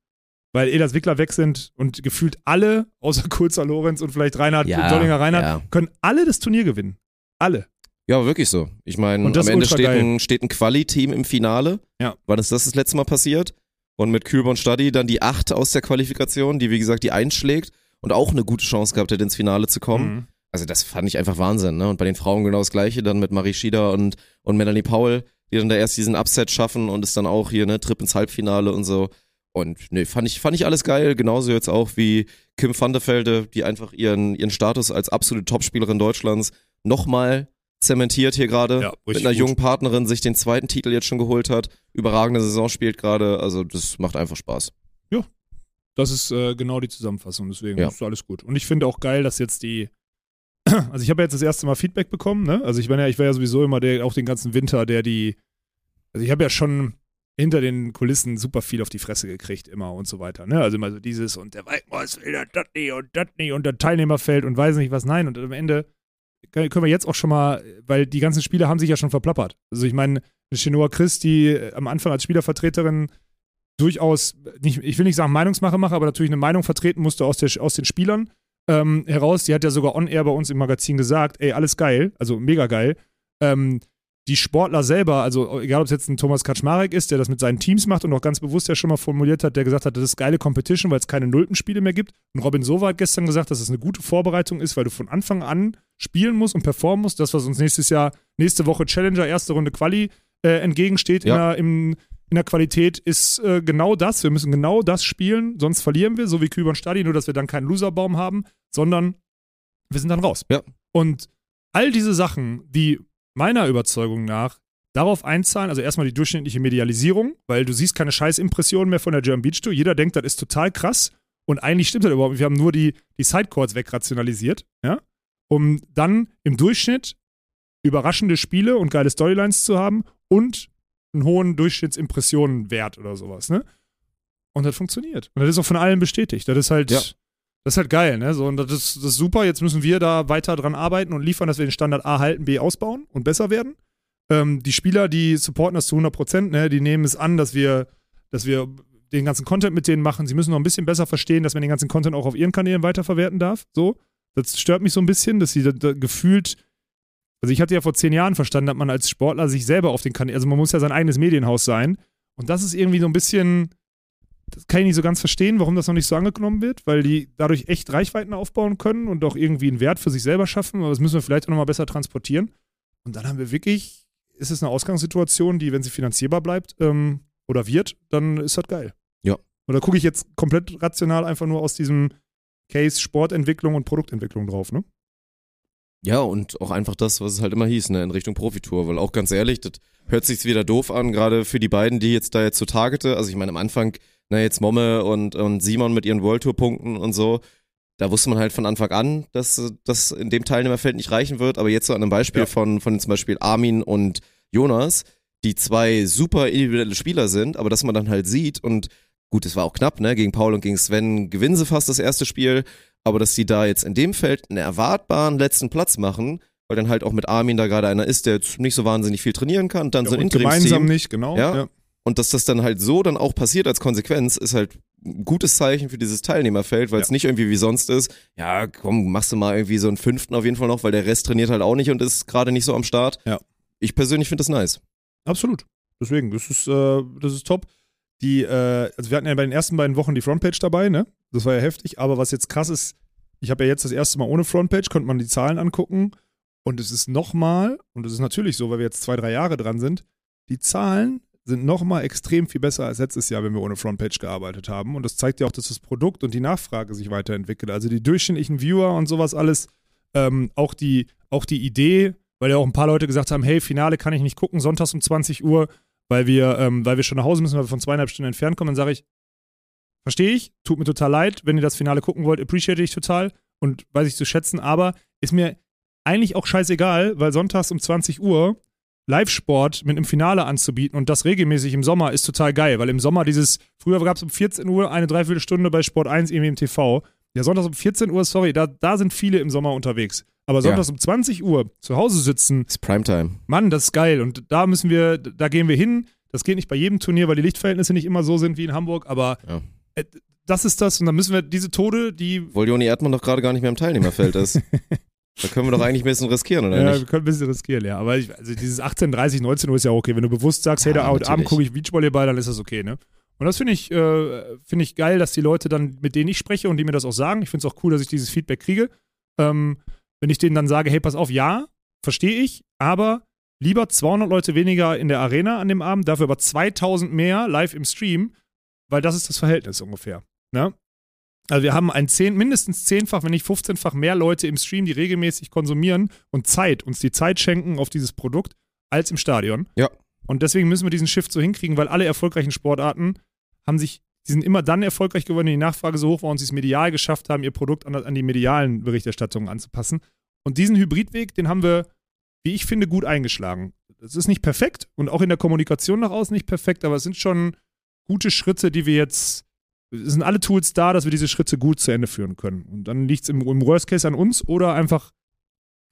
Weil Elas Wickler weg sind und gefühlt alle, außer Kurzer Lorenz und vielleicht Reinhard, Ja, Dollinger Reinhard, ja. können alle das Turnier gewinnen. Alle. ja, aber wirklich so. Ich meine, Und das am Ende steht ein, steht ein Quali-Team im Finale. Ja. Wann ist das das letzte Mal passiert? Und mit Kühlborn Stadi dann die 8 aus der Qualifikation, die wie gesagt die einschlägt und auch eine gute Chance gehabt hat, ins Finale zu kommen. Mhm. Also das fand ich einfach Wahnsinn. Ne? Und bei den Frauen genau das gleiche, dann mit Marie Schieder und, und Melanie Paul, die dann da erst diesen Upset schaffen und es dann auch hier, ne, Trip ins Halbfinale und so. Und nee, fand ich, fand ich alles geil, genauso jetzt auch wie Kim van der Velde, die einfach ihren, ihren Status als absolute Topspielerin Deutschlands nochmal zementiert hier gerade. Ja, mit einer gut. jungen Partnerin sich den zweiten Titel jetzt schon geholt hat. Überragende Saison spielt gerade. Also das macht einfach Spaß. Das ist äh, genau die Zusammenfassung, deswegen Ja. ist alles gut. Und ich finde auch geil, dass jetzt die, also ich habe ja jetzt das erste Mal Feedback bekommen, ne? Also ich war ja, ich war ja sowieso immer der, auch den ganzen Winter, der die, also ich habe ja schon hinter den Kulissen super viel auf die Fresse gekriegt immer und so weiter, ne? Also immer so dieses und der Waldmaus will das nicht und das nicht und der Teilnehmerfeld und weiß nicht was, nein und am Ende können wir jetzt auch schon mal, weil die ganzen Spieler haben sich ja schon verplappert. Also ich meine, eine Chenoa Chris, die äh, am Anfang als Spielervertreterin durchaus, nicht, ich will nicht sagen Meinungsmache mache, aber natürlich eine Meinung vertreten musste aus, der, aus den Spielern ähm, heraus. Die hat ja sogar on-air bei uns im Magazin gesagt, ey, alles geil, also mega geil. Ähm, die Sportler selber, also egal ob es jetzt ein Thomas Kaczmarek ist, der das mit seinen Teams macht und auch ganz bewusst ja schon mal formuliert hat, der gesagt hat, das ist geile Competition, weil es keine Nullten-Spiele mehr gibt. Und Robin Sova hat gestern gesagt, dass es eine gute Vorbereitung ist, weil du von Anfang an spielen musst und performen musst. Das, was uns nächstes Jahr, nächste Woche Challenger, erste Runde Quali äh, entgegensteht Ja. in, der, im, in der Qualität, ist äh, genau das. Wir müssen genau das spielen, sonst verlieren wir, so wie Kübern Stadi, nur dass wir dann keinen Loserbaum haben, sondern wir sind dann raus. Ja. Und all diese Sachen, die meiner Überzeugung nach darauf einzahlen, also erstmal die durchschnittliche Medialisierung, weil du siehst keine scheiß Impressionen mehr von der German Beach Tour. Jeder denkt, das ist total krass. Und eigentlich stimmt das überhaupt nicht. Wir haben nur die, die Sidecourts wegrationalisiert, ja, um dann im Durchschnitt überraschende Spiele und geile Storylines zu haben und einen hohen Durchschnittsimpressionenwert oder sowas, ne? Und das funktioniert. Und das ist auch von allen bestätigt. Das ist halt, Ja. das ist halt geil, ne? So, und das ist, das ist super. Jetzt müssen wir da weiter dran arbeiten und liefern, dass wir den Standard A halten, B ausbauen und besser werden. Ähm, die Spieler, die supporten das zu 100 Prozent, ne? Die nehmen es an, dass wir, dass wir den ganzen Content mit denen machen. Sie müssen noch ein bisschen besser verstehen, dass man den ganzen Content auch auf ihren Kanälen weiterverwerten darf. So. Das stört mich so ein bisschen, dass sie da, da gefühlt also ich hatte ja vor zehn Jahren verstanden, dass man als Sportler sich selber auf den Kanal, also man muss ja sein eigenes Medienhaus sein. Und das ist irgendwie so ein bisschen, das kann ich nicht so ganz verstehen, warum das noch nicht so angenommen wird, weil die dadurch echt Reichweiten aufbauen können und auch irgendwie einen Wert für sich selber schaffen. Aber das müssen wir vielleicht auch nochmal besser transportieren. Und dann haben wir wirklich, ist es eine Ausgangssituation, die, wenn sie finanzierbar bleibt ähm, oder wird, dann ist das geil. Ja. Und da gucke ich jetzt komplett rational einfach nur aus diesem Case Sportentwicklung und Produktentwicklung drauf, ne? Ja, und auch einfach das, was es halt immer hieß, ne, in Richtung Profitour. Weil auch ganz ehrlich, das hört sich wieder doof an, gerade für die beiden, die jetzt da jetzt so targete. Also ich meine, am Anfang, na, jetzt Momme und, und Simon mit ihren World Tour-Punkten und so, da wusste man halt von Anfang an, dass das in dem Teilnehmerfeld nicht reichen wird. Aber jetzt so an einem Beispiel Ja. von, von zum Beispiel Armin und Jonas, die zwei super individuelle Spieler sind, aber dass man dann halt sieht und gut, es war auch knapp, ne? Gegen Paul und gegen Sven gewinnen sie fast das erste Spiel, aber dass die da jetzt in dem Feld einen erwartbaren letzten Platz machen, weil dann halt auch mit Armin da gerade einer ist, der jetzt nicht so wahnsinnig viel trainieren kann, dann so ein und gemeinsam Interimsteam. nicht, genau. Ja. Und dass das dann halt so dann auch passiert als Konsequenz, ist halt ein gutes Zeichen für dieses Teilnehmerfeld, weil es Ja. nicht irgendwie wie sonst ist, ja, komm, machst du mal irgendwie so einen fünften auf jeden Fall noch, weil der Rest trainiert halt auch nicht und ist gerade nicht so am Start. Ja. Ich persönlich finde das nice. Absolut. Deswegen, das ist, äh, das ist top. Die, äh, also wir hatten ja bei den ersten beiden Wochen die Frontpage dabei, ne? Das war ja heftig, aber was jetzt krass ist, ich habe ja jetzt das erste Mal ohne Frontpage, konnte man die Zahlen angucken und es ist nochmal, und es ist natürlich so, weil wir jetzt zwei, drei Jahre dran sind, die Zahlen sind nochmal extrem viel besser als letztes Jahr, wenn wir ohne Frontpage gearbeitet haben. Und das zeigt ja auch, dass das Produkt und die Nachfrage sich weiterentwickelt. Also die durchschnittlichen Viewer und sowas alles, ähm, auch, die, auch die Idee, weil ja auch ein paar Leute gesagt haben, hey, Finale kann ich nicht gucken, sonntags um 20 Uhr, weil wir, ähm, weil wir schon nach Hause müssen, weil wir von zweieinhalb Stunden entfernt kommen, dann sage ich, verstehe ich, tut mir total leid, wenn ihr das Finale gucken wollt, appreciate ich total und weiß ich zu schätzen, aber ist mir eigentlich auch scheißegal, weil sonntags um 20 Uhr Live-Sport mit einem Finale anzubieten und das regelmäßig im Sommer ist total geil, weil im Sommer dieses, früher gab es um 14 Uhr eine Dreiviertelstunde bei Sport 1 irgendwie im TV. Ja, sonntags um 14 Uhr, sorry, da, da sind viele im Sommer unterwegs. Aber Ja. sonntags um 20 Uhr zu Hause sitzen, ist Primetime. Mann, das ist geil. Und da müssen wir, da gehen wir hin. Das geht nicht bei jedem Turnier, weil die Lichtverhältnisse nicht immer so sind wie in Hamburg, aber Ja. Äh, das ist das. Und dann müssen wir diese Tode, die. Obwohl Joni Erdmann doch gerade gar nicht mehr im Teilnehmerfeld ist. da können wir doch eigentlich ein bisschen riskieren, oder Ja, wir nicht? können ein bisschen riskieren, ja. Aber ich, also dieses 18, 30, 19 Uhr ist ja okay. Wenn du bewusst sagst, hey, Ja, da Abend natürlich. gucke ich Beachvolleyball, dann ist das okay, ne? Und das finde ich, äh, finde ich geil, dass die Leute dann, mit denen ich spreche und die mir das auch sagen. Ich finde es auch cool, dass ich dieses Feedback kriege. Ähm, wenn ich denen dann sage, hey, pass auf, ja, verstehe ich, aber lieber 200 Leute weniger in der Arena an dem Abend, dafür aber 2000 mehr live im Stream, weil das ist das Verhältnis ungefähr. Ne? Also wir haben ein zehn, mindestens zehnfach, wenn nicht 15-fach mehr Leute im Stream, die regelmäßig konsumieren und Zeit, uns die Zeit schenken auf dieses Produkt, als im Stadion. Ja. Und deswegen müssen wir diesen Shift so hinkriegen, weil alle erfolgreichen Sportarten haben sich, die sind immer dann erfolgreich geworden, wenn die Nachfrage so hoch war und sie es medial geschafft haben, ihr Produkt an, an die medialen Berichterstattungen anzupassen. Und diesen Hybridweg, den haben wir, wie ich finde, gut eingeschlagen. Das ist nicht perfekt und auch in der Kommunikation nach außen nicht perfekt, aber es sind schon gute Schritte, die wir jetzt es sind alle Tools da, dass wir diese Schritte gut zu Ende führen können. Und dann liegt es im, im Worst Case an uns oder einfach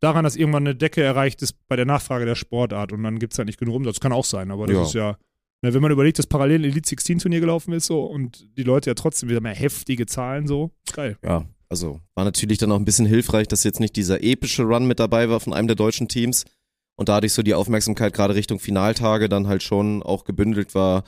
daran, dass irgendwann eine Decke erreicht ist bei der Nachfrage der Sportart und dann gibt es halt nicht genug Umsatz. Das kann auch sein, aber das Ja. ist ja, ne, wenn man überlegt, dass parallel ein Elite 16 Turnier gelaufen ist so und die Leute ja trotzdem wieder mehr heftige Zahlen so, geil. Ja, also war natürlich dann auch ein bisschen hilfreich, dass jetzt nicht dieser epische Run mit dabei war von einem der deutschen Teams und dadurch so die Aufmerksamkeit gerade Richtung Finaltage dann halt schon auch gebündelt war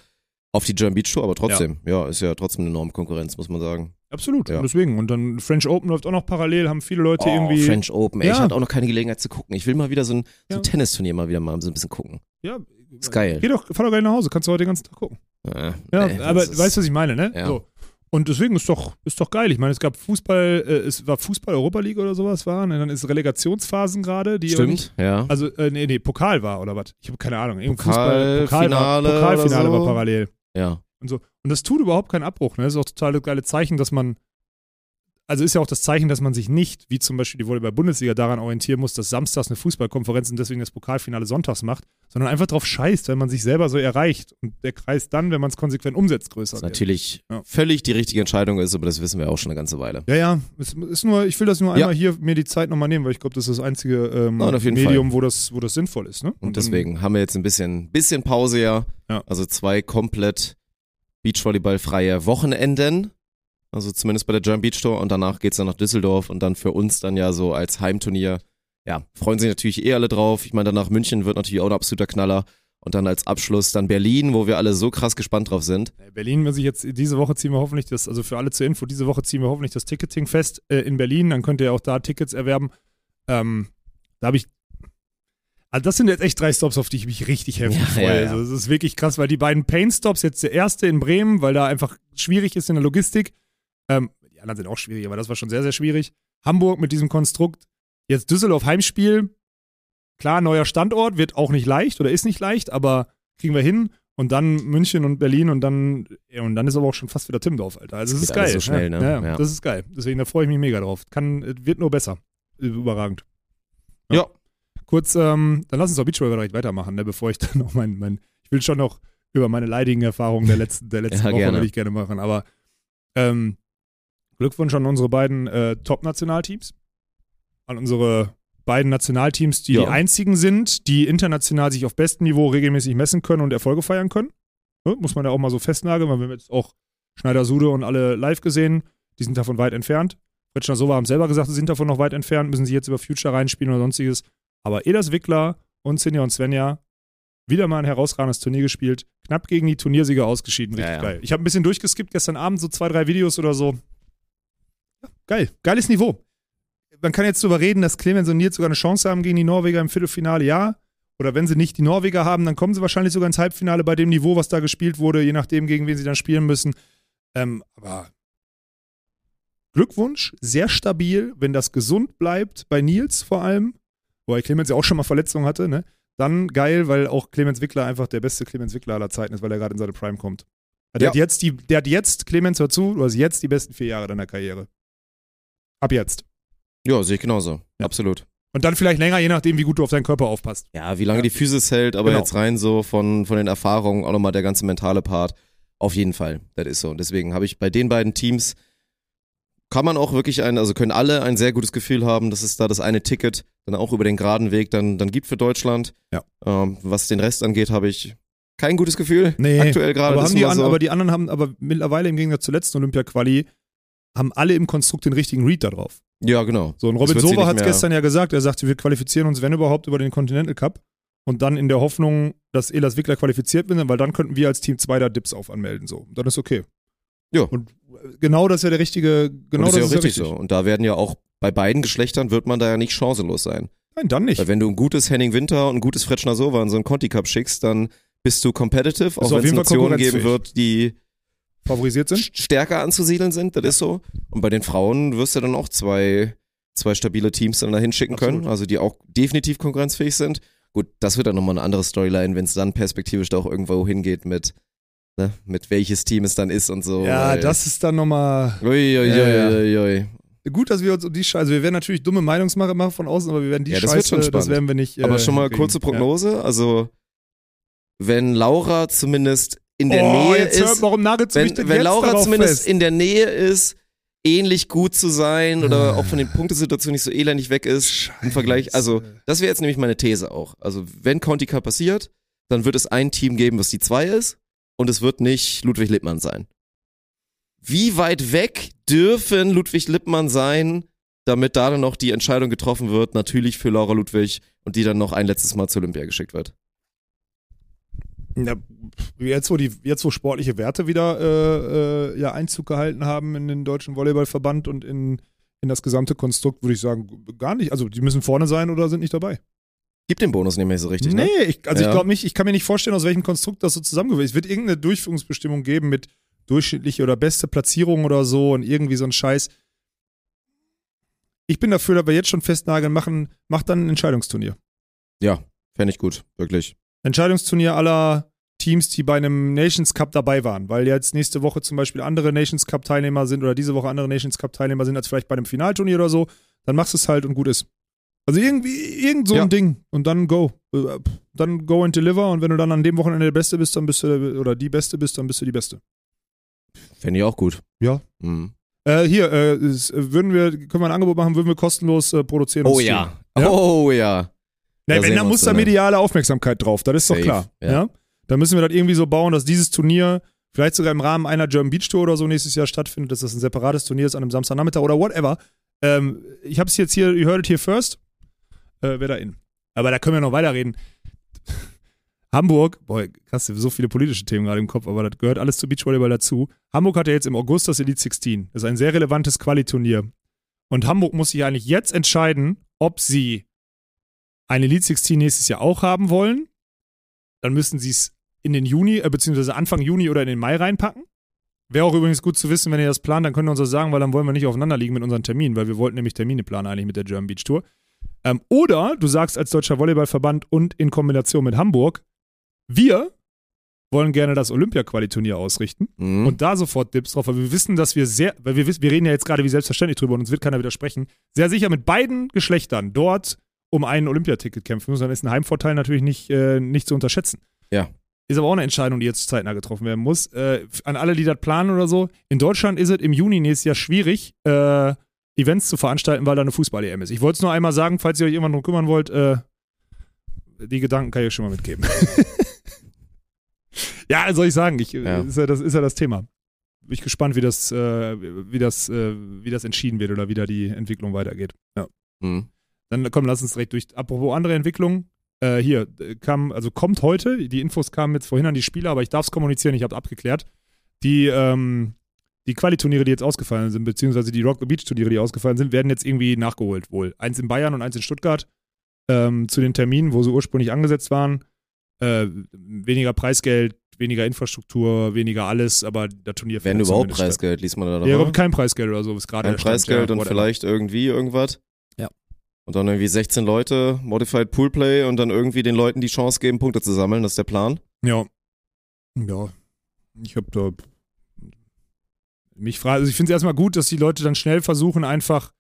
auf die German Beach Tour, aber trotzdem, ja, ist ja trotzdem eine enorme Konkurrenz, muss man sagen. Absolut. Ja. Deswegen. Und dann French Open läuft auch noch parallel, haben viele Leute Oh, irgendwie. French Open, ey, ich Ja. hatte auch noch keine Gelegenheit zu gucken. Ich will mal wieder so ein, so Ja. ein Tennisturnier mal wieder mal so ein bisschen gucken. ja, Ist geil. Geh doch, fahr doch gleich nach Hause, kannst du heute den ganzen Tag gucken. Ja, nee, aber weißt du, was ich meine, ne? Ja. So. Und deswegen ist doch, ist doch geil. Ich meine, es gab Fußball, äh, es war Fußball Europa League oder sowas war, und dann ist Relegationsphasen gerade, die Stimmt, ja. also äh, nee, nee, Pokal war oder was? Ich habe keine Ahnung. Pokal- Fußball, Pokal war, Finale Pokalfinale oder so. war parallel Ja. und so. Und das tut überhaupt keinen Abbruch. Ne? Das ist auch total das geile Zeichen, dass man also ist ja auch das Zeichen, dass man sich nicht, wie zum Beispiel die Volleyball-Bundesliga, daran orientieren muss, dass samstags eine Fußballkonferenz und deswegen das Pokalfinale sonntags macht, sondern einfach drauf scheißt, wenn man sich selber so erreicht. Und der Kreis dann, wenn man es konsequent umsetzt, größer Was wird. natürlich Ja. völlig die richtige Entscheidung ist, aber das wissen wir auch schon eine ganze Weile. Ja, ja, es ist nur, ich will das nur Ja. einmal hier mir die Zeit nochmal nehmen, weil ich glaube, das ist das einzige ähm, Nein, Medium, wo das, wo das sinnvoll ist. Ne? Und dann- deswegen haben wir jetzt ein bisschen, bisschen Pause ja. Ja. Also zwei komplett Beachvolleyball-freie Wochenenden. Also zumindest bei der German Beach Tour. Und danach geht's dann nach Düsseldorf und dann für uns dann ja so als Heimturnier. Ja, freuen sich natürlich eh alle drauf. Ich meine, danach München wird natürlich auch ein absoluter Knaller. Und dann als Abschluss dann Berlin, wo wir alle so krass gespannt drauf sind. Berlin muss ich jetzt, diese Woche ziehen wir hoffentlich das, also für alle zur Info, diese Woche ziehen wir hoffentlich das Ticketing fest äh, in Berlin, dann könnt ihr auch da Tickets erwerben. Ähm, da habe ich, also das sind jetzt echt drei Stops, auf die ich mich richtig heftig Ja, freue. ja, ja. Also das ist wirklich krass, weil die beiden Pain-Stops, jetzt der erste in Bremen, weil da einfach schwierig ist in der Logistik. Ähm, die anderen sind auch schwierig, aber das war schon sehr, sehr schwierig. Hamburg mit diesem Konstrukt. Jetzt Düsseldorf Heimspiel. Klar, neuer Standort, wird auch nicht leicht oder ist nicht leicht, aber kriegen wir hin. Und dann München und Berlin und dann, ja, und dann ist aber auch schon fast wieder Timmendorf, Alter. Also das ist geil. so schnell, ja, ne? Ja, Ja. Das ist geil. Deswegen, da freue ich mich mega drauf. Kann, wird nur besser. Überragend. Ja. Kurz, ähm, dann lass uns doch Beachvolleyball direkt weitermachen, ne, bevor ich dann noch mein, mein, ich will schon noch über meine leidigen Erfahrungen der letzten, der letzten Woche gerne. würde ich gerne machen. Aber ähm, Glückwunsch an unsere beiden äh, Top-Nationalteams. An unsere beiden Nationalteams, die Ja. die einzigen sind, die international sich auf bestem Niveau regelmäßig messen können und Erfolge feiern können. Ne, muss man ja auch mal so festnageln, weil wir haben jetzt auch Schneider-Sude und alle live gesehen. Die sind davon weit entfernt. Fritschner Sova haben selber gesagt, sie sind davon noch weit entfernt, müssen sie jetzt über Future reinspielen oder sonstiges. Aber Edas Wickler und Sinja und Svenja wieder mal ein herausragendes Turnier gespielt, knapp gegen die Turniersieger ausgeschieden, richtig Ja, ja. geil. Ich habe ein bisschen durchgeskippt gestern Abend, so zwei, drei Videos oder so. Geil, geiles Niveau. Man kann jetzt darüber reden, dass Clemens und Nils sogar eine Chance haben gegen die Norweger im Viertelfinale, ja. Oder wenn sie nicht die Norweger haben, dann kommen sie wahrscheinlich sogar ins Halbfinale bei dem Niveau, was da gespielt wurde, je nachdem, gegen wen sie dann spielen müssen. Ähm, aber Glückwunsch, sehr stabil, wenn das gesund bleibt, bei Nils vor allem, wobei Clemens ja auch schon mal Verletzungen hatte, ne? Dann geil, weil auch Clemens Wickler einfach der beste Clemens Wickler aller Zeiten ist, weil er gerade in seine Prime kommt. Der, Ja. hat jetzt die, der hat jetzt, Clemens, hör zu, du hast jetzt die besten vier Jahre deiner Karriere. Ab jetzt. Ja, sehe ich genauso. Ja. Absolut. Und dann vielleicht länger, je nachdem, wie gut du auf deinen Körper aufpasst. Ja, wie lange Ja. die Physis hält, aber Genau. jetzt rein so von, von den Erfahrungen auch nochmal der ganze mentale Part. Auf jeden Fall. Das ist so. Und deswegen habe ich bei den beiden Teams, kann man auch wirklich ein, also können alle ein sehr gutes Gefühl haben, dass es da das eine Ticket dann auch über den geraden Weg dann, dann gibt für Deutschland. Ja. Ähm, was den Rest angeht, habe ich kein gutes Gefühl. Nee, Aktuell gerade. Aber, so. aber die anderen haben, aber mittlerweile im Gegensatz zur letzten Olympia-Quali, haben alle im Konstrukt den richtigen Read da drauf. ja, genau. So, und Robin Sova hat es gestern ja gesagt, er sagte, wir qualifizieren uns, wenn überhaupt, über den Continental Cup. Und dann in der Hoffnung, dass Elas Wickler qualifiziert wird, weil dann könnten wir als Team 2 da Dips auf anmelden. So. Dann ist okay. Ja. Und genau das ist ja der richtige, genau und das das ist ja richtig wichtig. so. Und da werden ja auch bei beiden Geschlechtern wird man da ja nicht chancenlos sein. Nein, dann nicht. Weil wenn du ein gutes Henning Winter und ein gutes Fretschner Sova in so einen Conti Cup schickst, dann bist du competitive, auch auf wenn es Nationen geben wird, die Favorisiert sind. st- stärker anzusiedeln sind, das ist so. Und bei den Frauen wirst du dann auch zwei, zwei stabile Teams dann dahin schicken Absolut. können, also die auch definitiv konkurrenzfähig sind. Gut, das wird dann nochmal eine andere Storyline, wenn es dann perspektivisch da auch irgendwo hingeht mit, ne, mit welches Team es dann ist und so. Ja, das ist dann nochmal. Ui, ui, ui, Ja, ja. ui, ui. Gut, dass wir uns um die Scheiße. Also wir werden natürlich dumme Meinungsmacher machen von außen, aber wir werden die Ja, das wird Scheiße, schon das werden wir nicht. Aber äh, schon mal kurze Prognose, also wenn Laura zumindest in der oh, Nähe jetzt hört, ist, warum nagelst wenn, wenn Laura zumindest fest? in der Nähe ist, ähnlich gut zu sein oder Ah. auch von den Punktesituationen nicht so elendig weg ist im Vergleich. Also Scheiße. das wäre jetzt nämlich meine These auch. Also wenn Conti Cup passiert, dann wird es ein Team geben, was die zwei ist und es wird nicht Ludwig Lippmann sein. Wie weit weg dürfen Ludwig Lippmann sein, damit da dann noch die Entscheidung getroffen wird, natürlich für Laura Ludwig und die dann noch ein letztes Mal zur Olympia geschickt wird? Ja, jetzt, wo die, jetzt, wo sportliche Werte wieder äh, äh, ja, Einzug gehalten haben in den deutschen Volleyballverband und in, in das gesamte Konstrukt, würde ich sagen, gar nicht. Also die müssen vorne sein oder sind nicht dabei. Gibt den Bonus mehr so richtig, nee, ne? ich, also Ja. ich glaube nicht, ich kann mir nicht vorstellen, aus welchem Konstrukt das so zusammengewürfelt ist. Es wird irgendeine Durchführungsbestimmung geben mit durchschnittliche oder beste Platzierung oder so und irgendwie so ein Scheiß. Ich bin dafür, dass wir jetzt schon festnageln, machen, macht dann ein Entscheidungsturnier. Ja, fände ich gut, wirklich. Entscheidungsturnier aller Teams, die bei einem Nations Cup dabei waren, weil jetzt nächste Woche zum Beispiel andere Nations Cup Teilnehmer sind oder diese Woche andere Nations Cup Teilnehmer sind als vielleicht bei einem Finalturnier oder so, dann machst du es halt und gut ist. Also irgendwie, irgend so Ja. ein Ding und dann go. Äh, Dann go and deliver und wenn du dann an dem Wochenende der Beste bist, dann bist du, oder die Beste bist, dann bist du die Beste. Fände ich auch gut. Ja. Mhm. Äh, hier, äh, äh, würden wir, können wir ein Angebot machen, würden wir kostenlos äh, produzieren. und Oh ja. Ja? Oh ja. Ja, Da wenn, dann muss da mediale Aufmerksamkeit drauf, das ist doch Safe, klar. Ja. ja. Dann müssen wir das irgendwie so bauen, dass dieses Turnier vielleicht sogar im Rahmen einer German Beach Tour oder so nächstes Jahr stattfindet, dass das ein separates Turnier ist an einem Samstagnachmittag oder whatever. Ähm, ich habe es jetzt hier, you heard it here first. Äh, wer da in. Aber da können wir noch weiterreden. Hamburg, boah, krass, so viele politische Themen gerade im Kopf, aber das gehört alles zu Beachvolleyball dazu. Hamburg hat ja jetzt im August das Elite 16. Das ist ein sehr relevantes Quali-Turnier. Und Hamburg muss sich eigentlich jetzt entscheiden, ob sie ein Elite 16 nächstes Jahr auch haben wollen. Dann müssen sie es in den Juni, äh, beziehungsweise Anfang Juni oder in den Mai reinpacken. Wäre auch übrigens gut zu wissen, wenn ihr das plant, dann könnt ihr uns das sagen, weil dann wollen wir nicht aufeinander liegen mit unseren Terminen, weil wir wollten nämlich Termine planen eigentlich mit der German Beach Tour. Ähm, oder du sagst als Deutscher Volleyballverband und in Kombination mit Hamburg, wir wollen gerne das Olympia-Quali-Turnier ausrichten Mhm. und da sofort Dips drauf, weil wir wissen, dass wir sehr, weil wir wissen, wir reden ja jetzt gerade wie selbstverständlich drüber und uns wird keiner widersprechen, sehr sicher mit beiden Geschlechtern dort um ein Olympiaticket kämpfen müssen, dann ist ein Heimvorteil natürlich nicht, äh, nicht zu unterschätzen. Ja. Ist aber auch eine Entscheidung, die jetzt zeitnah getroffen werden muss. Äh, an alle, die das planen oder so, in Deutschland ist es im Juni nächstes Jahr schwierig, äh, Events zu veranstalten, weil da eine Fußball-EM ist. Ich wollte es nur einmal sagen, falls ihr euch irgendwann drum kümmern wollt, äh, die Gedanken kann ich euch schon mal mitgeben. ja, soll ich sagen, ich, Ja. Ist, ja das, ist ja das Thema. Bin ich gespannt, wie das, äh, wie, das, äh, wie das entschieden wird oder wie da die Entwicklung weitergeht. Ja. Mhm. Dann komm, lass uns direkt durch. Apropos andere Entwicklungen. Äh, hier, äh, kam, also kommt heute, die Infos kamen jetzt vorhin an die Spieler, aber ich darf es kommunizieren, ich habe abgeklärt. Die, ähm, die Quali-Turniere, die jetzt ausgefallen sind, beziehungsweise die Rock the Beach-Turniere, die ausgefallen sind, werden jetzt irgendwie nachgeholt wohl. Eins in Bayern und eins in Stuttgart ähm, zu den Terminen, wo sie ursprünglich angesetzt waren. Äh, weniger Preisgeld, weniger Infrastruktur, weniger alles, aber das Turnier Wenn überhaupt. Preisgeld, liest man da Ja, dabei? aber kein Preisgeld oder so, ist gerade Kein der Stand, Preisgeld ja, und vielleicht irgendwie irgendwas. Und dann irgendwie 16 Leute, Modified Poolplay und dann irgendwie den Leuten die Chance geben, Punkte zu sammeln. Das ist der Plan. Ja. Ja. Ich habe da. Mich frage, also ich finde es erstmal gut, dass die Leute dann schnell versuchen, einfach.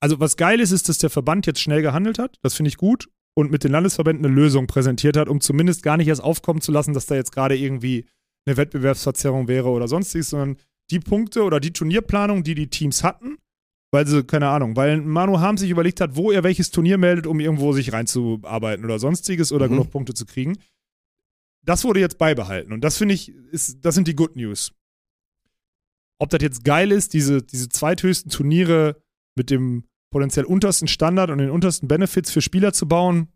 Also, was geil ist, ist, dass der Verband jetzt schnell gehandelt hat. Das finde ich gut. Und mit den Landesverbänden eine Lösung präsentiert hat, um zumindest gar nicht erst aufkommen zu lassen, dass da jetzt gerade irgendwie eine Wettbewerbsverzerrung wäre oder sonstiges, sondern die Punkte oder die Turnierplanung, die die Teams hatten, weil sie, keine Ahnung, weil Manu Harm sich überlegt hat, wo er welches Turnier meldet, um irgendwo sich reinzuarbeiten oder sonstiges oder Mhm. genug Punkte zu kriegen. Das wurde jetzt beibehalten und das finde ich, ist, das sind die Good News. Ob das jetzt geil ist, diese, diese zweithöchsten Turniere mit dem potenziell untersten Standard und den untersten Benefits für Spieler zu bauen,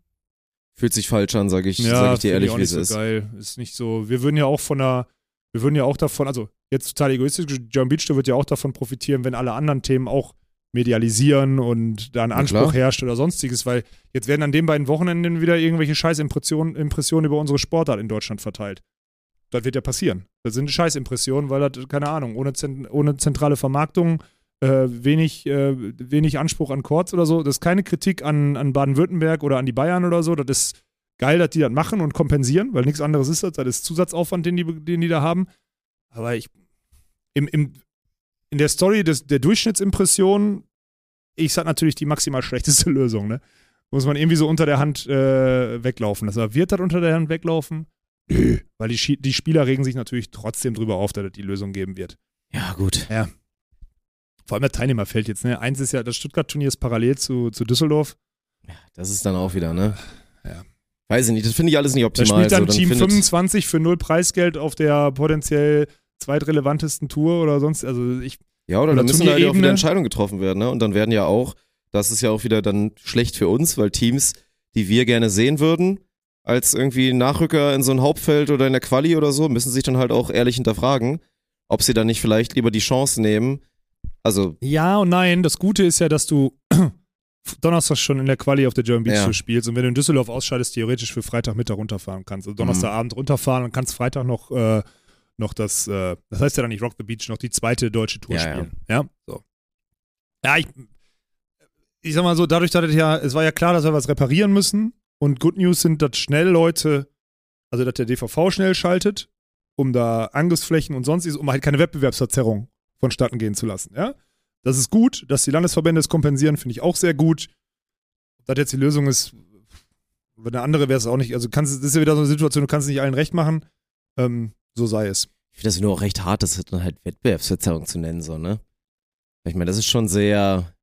Fühlt sich falsch an, sage ich, sag ich dir ehrlich, wie nicht es so ist. geil. Ist nicht so. Wir würden ja auch von der, wir würden ja auch davon, also jetzt total egoistisch, German Beach Tour wird ja auch davon profitieren, wenn alle anderen Themen auch medialisieren und da ein Anspruch herrscht oder sonstiges, weil jetzt werden an den beiden Wochenenden wieder irgendwelche Scheißimpressionen Impressionen über unsere Sportart in Deutschland verteilt. Das wird ja passieren. Das sind Scheißimpressionen, weil das, keine Ahnung, ohne, ohne zentrale Vermarktung, äh, wenig, äh, wenig Anspruch an Courts oder so. Das ist keine Kritik an, an Baden-Württemberg oder an die Bayern oder so. Das ist geil, dass die das machen und kompensieren, weil nichts anderes ist das. Das ist Zusatzaufwand, den die, den die da haben. Aber ich, im, im, in der Story des, der Durchschnittsimpression, ich sag natürlich die maximal schlechteste Lösung, ne? Muss man irgendwie so unter der Hand äh, weglaufen. Das wird das unter der Hand weglaufen? Nö. Weil die, die Spieler regen sich natürlich trotzdem drüber auf, dass es die Lösung geben wird. Ja, gut. Vor allem der Teilnehmerfeld jetzt, ne? Eins ist ja, das Stuttgart-Turnier ist parallel zu, zu Düsseldorf. Das ist dann auch wieder, ne? Ja. Weiß ich nicht, das finde ich alles nicht Da optimal. spielt dann so, Team findet- 25 für null Preisgeld auf der potenziell zweitrelevantesten Tour oder sonst. Also ich, Ja, oder, Oder dann müssen da halt auch Turnierebene. wieder Entscheidungen getroffen werden, ne? Und dann werden ja auch, das ist ja auch wieder dann schlecht für uns, weil Teams, die wir gerne sehen würden, als irgendwie Nachrücker in so ein Hauptfeld oder in der Quali oder so, müssen sich dann halt auch ehrlich hinterfragen, ob sie dann nicht vielleicht lieber die Chance nehmen. Also, ja und nein. Das Gute ist ja, dass du Donnerstag schon in der Quali auf der German Beach Ja. Spielst und wenn du in Düsseldorf ausscheidest, theoretisch für Freitagmittag runterfahren kannst. Also Donnerstagabend runterfahren und kannst Freitag noch, äh, noch das, äh, das heißt ja dann nicht Rock the Beach, noch die zweite deutsche Tour Ja, ja. spielen. Ja, so. Ja, ich, ich sag mal so, dadurch, dass es ja, es war ja klar, dass wir was reparieren müssen und Good News sind, dass schnell Leute, Also, dass der DVV schnell schaltet, um da Angriffsflächen und sonstiges, um halt keine Wettbewerbsverzerrung vonstatten gehen zu lassen. Ja? Das ist gut, dass die Landesverbände es kompensieren, finde ich auch sehr gut. Ob das jetzt die Lösung ist, wenn eine andere wäre es auch nicht. Also, kannst, das ist ja wieder so eine Situation, du kannst es nicht allen recht machen. Ähm, so sei es. Ich finde das nur auch recht hart, das dann halt Wettbewerbsverzerrung zu nennen, so, ne? Ich meine, das ist schon sehr,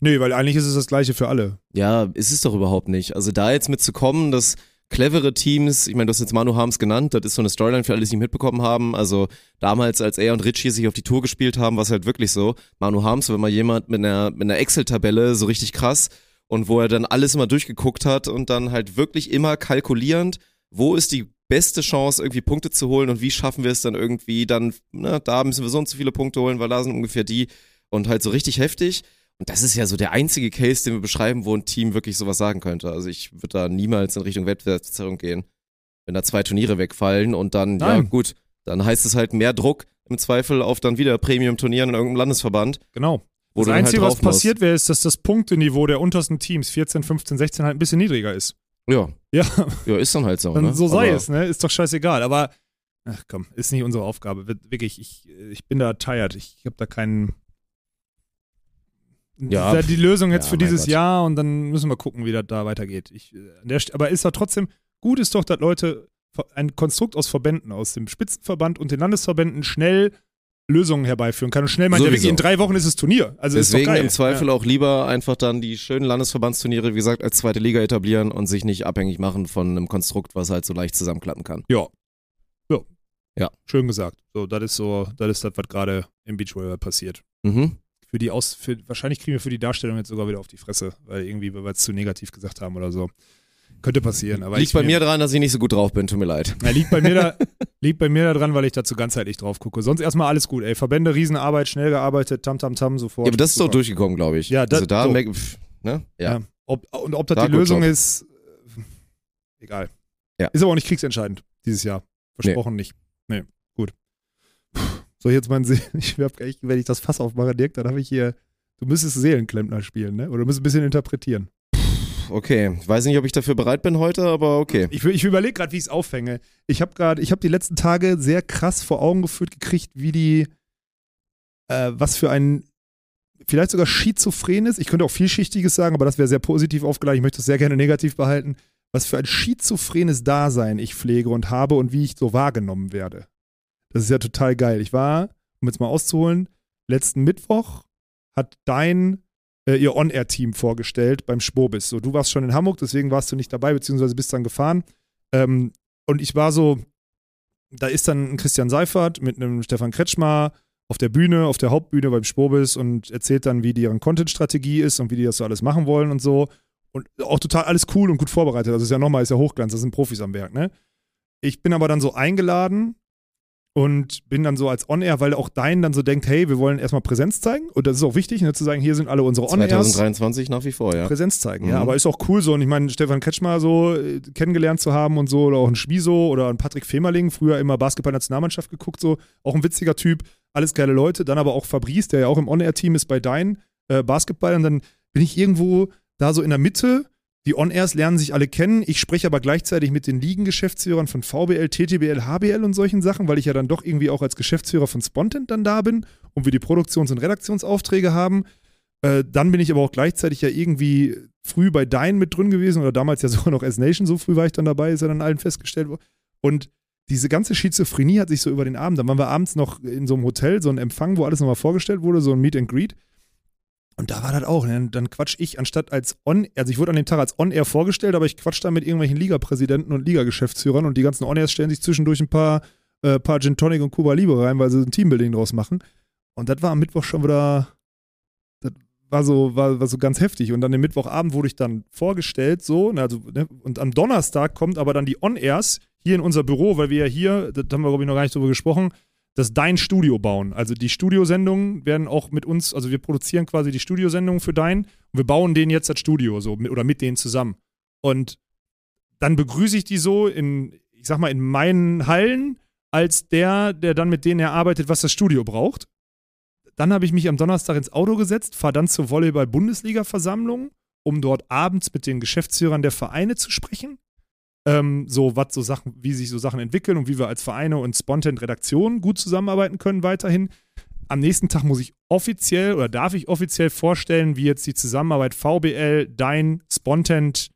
Nee, weil eigentlich ist es das Gleiche für alle. ja, ist es doch überhaupt nicht. Also da jetzt mitzukommen, dass clevere Teams, ich meine, du hast jetzt Manu Harms genannt, das ist so eine Storyline für alle, die es nicht mitbekommen haben. Also damals, als er und Richie sich auf die Tour gespielt haben, war es halt wirklich so. Manu Harms war mal jemand mit einer, mit einer Excel-Tabelle, so richtig krass, und wo er dann alles immer durchgeguckt hat und dann halt wirklich immer kalkulierend, wo ist die beste Chance, irgendwie Punkte zu holen und wie schaffen wir es dann irgendwie dann, ne, da müssen wir so und so viele Punkte holen, weil da sind ungefähr die und halt so richtig heftig. Und das ist ja so der einzige Case, den wir beschreiben, wo ein Team wirklich sowas sagen könnte. Also ich würde da niemals in Richtung Wettbewerbsverzerrung gehen. Wenn da zwei Turniere wegfallen und dann, ja Nein. gut, dann heißt es halt mehr Druck im Zweifel auf dann wieder Premium-Turnieren in irgendeinem Landesverband. Genau. Wo das dann Einzige, halt was passiert wäre, ist, dass das Punkteniveau der untersten Teams, 14, 15, 16, halt ein bisschen niedriger ist. Ja, Ja, ja, ist dann halt so. dann ne? so sei Aber es, ne? Ist doch scheißegal. Aber, ach komm, ist nicht unsere Aufgabe. Wir- Wirklich, ich, ich bin da tired. Ich habe da keinen. Ja. Das ist ja die Lösung jetzt Ja, für dieses Gott. Jahr und dann müssen wir gucken, wie das da weitergeht. Ich, äh, der, aber ist da trotzdem, gut ist doch, dass Leute ein Konstrukt aus Verbänden, aus dem Spitzenverband und den Landesverbänden schnell Lösungen herbeiführen kann. Und schnell meint Sowieso. wirklich, in drei Wochen ist es Turnier. Also ist Deswegen im Zweifel ja. auch lieber einfach dann die schönen Landesverbandsturniere, wie gesagt, als zweite Liga etablieren und sich nicht abhängig machen von einem Konstrukt, was halt so leicht zusammenklappen kann. Ja. Ja. Ja. Schön gesagt. So, das ist so, das ist das, was gerade im Beachvolleyball passiert. Mhm. Für die Aus, für, wahrscheinlich kriegen wir für die Darstellung jetzt sogar wieder auf die Fresse, weil irgendwie, weil wir es zu negativ gesagt haben oder so. Könnte passieren, aber Liegt ich bei mir dran, dass ich nicht so gut drauf bin, tut mir leid. Ja, liegt bei mir da, liegt bei mir da dran, weil ich dazu ganzheitlich drauf gucke. Sonst erstmal alles gut, ey. Verbände, Riesenarbeit, schnell gearbeitet, tam tam tam, sofort. Ja, aber das ist doch durchgekommen, glaube ich. Ja, das- also da, so. merk- pff, ne? Ja. Ja. Ob, und ob das Da die Lösung Job. ist, äh, egal. Ja. Ist aber auch nicht kriegsentscheidend dieses Jahr. Versprochen nicht. Nee, gut. Puh. So, jetzt mein Se ich hab echt, wenn ich das Fass aufmache, Dirk, dann habe ich hier, du müsstest Seelenklempner spielen, ne? Oder du musst ein bisschen interpretieren. Okay, ich weiß nicht, ob ich dafür bereit bin heute, aber okay. Ich, ich überlege gerade, wie ich es aufhänge. Ich habe gerade, ich habe die letzten Tage sehr krass vor Augen geführt gekriegt, wie die, äh, was für ein, vielleicht sogar schizophren ist. Ich könnte auch vielschichtiges sagen, aber das wäre sehr positiv aufgeladen. Ich möchte es sehr gerne negativ behalten. Was für ein schizophrenes Dasein ich pflege und habe und wie ich so wahrgenommen werde. Das ist ja total geil. Ich war, um jetzt mal auszuholen, letzten Mittwoch hat dein äh, ihr On-Air-Team vorgestellt beim Spobis. So, du warst schon in Hamburg, deswegen warst du nicht dabei, beziehungsweise bist dann gefahren. Ähm, und ich war so, da ist dann ein Christian Seifert mit einem Stefan Kretschmer auf der Bühne, auf der Hauptbühne beim Spobis und erzählt dann, wie deren Content-Strategie ist und wie die das so alles machen wollen und so. Und auch total alles cool und gut vorbereitet. Also ist ja nochmal, ist ja Hochglanz, das sind Profis am Werk, ne? Ich bin aber dann so eingeladen und bin dann so als On-Air, weil auch dein dann so denkt, hey, wir wollen erstmal Präsenz zeigen. Und das ist auch wichtig, ne, zu sagen, hier sind alle unsere On-Airs. 2023 nach wie vor, ja. Präsenz zeigen, ja. Mhm. Aber ist auch cool so. Und ich meine, Stefan Kretschmer so äh, kennengelernt zu haben und so, oder auch ein Schmiso oder ein Patrick Femerling, früher immer Basketball-Nationalmannschaft geguckt, so. Auch ein witziger Typ, alles geile Leute. Dann aber auch Fabrice, der ja auch im On-Air-Team ist bei Dein äh, Basketball. Und dann bin ich irgendwo da so in der Mitte. Die On-Airs lernen sich alle kennen. Ich spreche aber gleichzeitig mit den Ligengeschäftsführern von VBL, TTBL, HBL und solchen Sachen, weil ich ja dann doch irgendwie auch als Geschäftsführer von Spontent dann da bin und wir die Produktions- und Redaktionsaufträge haben. Äh, dann bin ich aber auch gleichzeitig ja irgendwie früh bei Dein mit drin gewesen oder damals ja sogar noch S-Nation, so früh war ich dann dabei, ist ja dann allen festgestellt worden. Und diese ganze Schizophrenie hat sich so über den Abend, dann waren wir abends noch in so einem Hotel, so ein Empfang, wo alles nochmal vorgestellt wurde, so ein Meet and Greet. Und da war das auch. Ne? Dann quatsch ich anstatt als On, also ich wurde an dem Tag als On-Air vorgestellt, aber ich quatsch da mit irgendwelchen Ligapräsidenten und Ligageschäftsführern und die ganzen On-Airs stellen sich zwischendurch ein paar, äh, paar Gin Tonic und Cuba Libre rein, weil sie ein Teambuilding draus machen. Und das war am Mittwoch schon wieder, das war so, war, war so ganz heftig. Und dann am Mittwochabend wurde ich dann vorgestellt, so, ne, also, ne, und am Donnerstag kommt aber dann die On-Airs hier in unser Büro, weil wir ja hier, das haben wir, glaube ich, noch gar nicht drüber gesprochen, das Dein Studio bauen. Also die Studiosendungen werden auch mit uns, also wir produzieren quasi die Studiosendungen für Dein und wir bauen denen jetzt das Studio so mit, oder mit denen zusammen. Und dann begrüße ich die so in, ich sag mal, in meinen Hallen als der, der dann mit denen erarbeitet, was das Studio braucht. Dann habe ich mich am Donnerstag ins Auto gesetzt, fahre dann zur Volleyball-Bundesliga-Versammlung, um dort abends mit den Geschäftsführern der Vereine zu sprechen. Ähm, so was so Sachen, wie sich so Sachen entwickeln und wie wir als Vereine und Spontent-Redaktionen gut zusammenarbeiten können weiterhin. Am nächsten Tag muss ich offiziell oder darf ich offiziell vorstellen, wie jetzt die Zusammenarbeit VBL, dein Spontent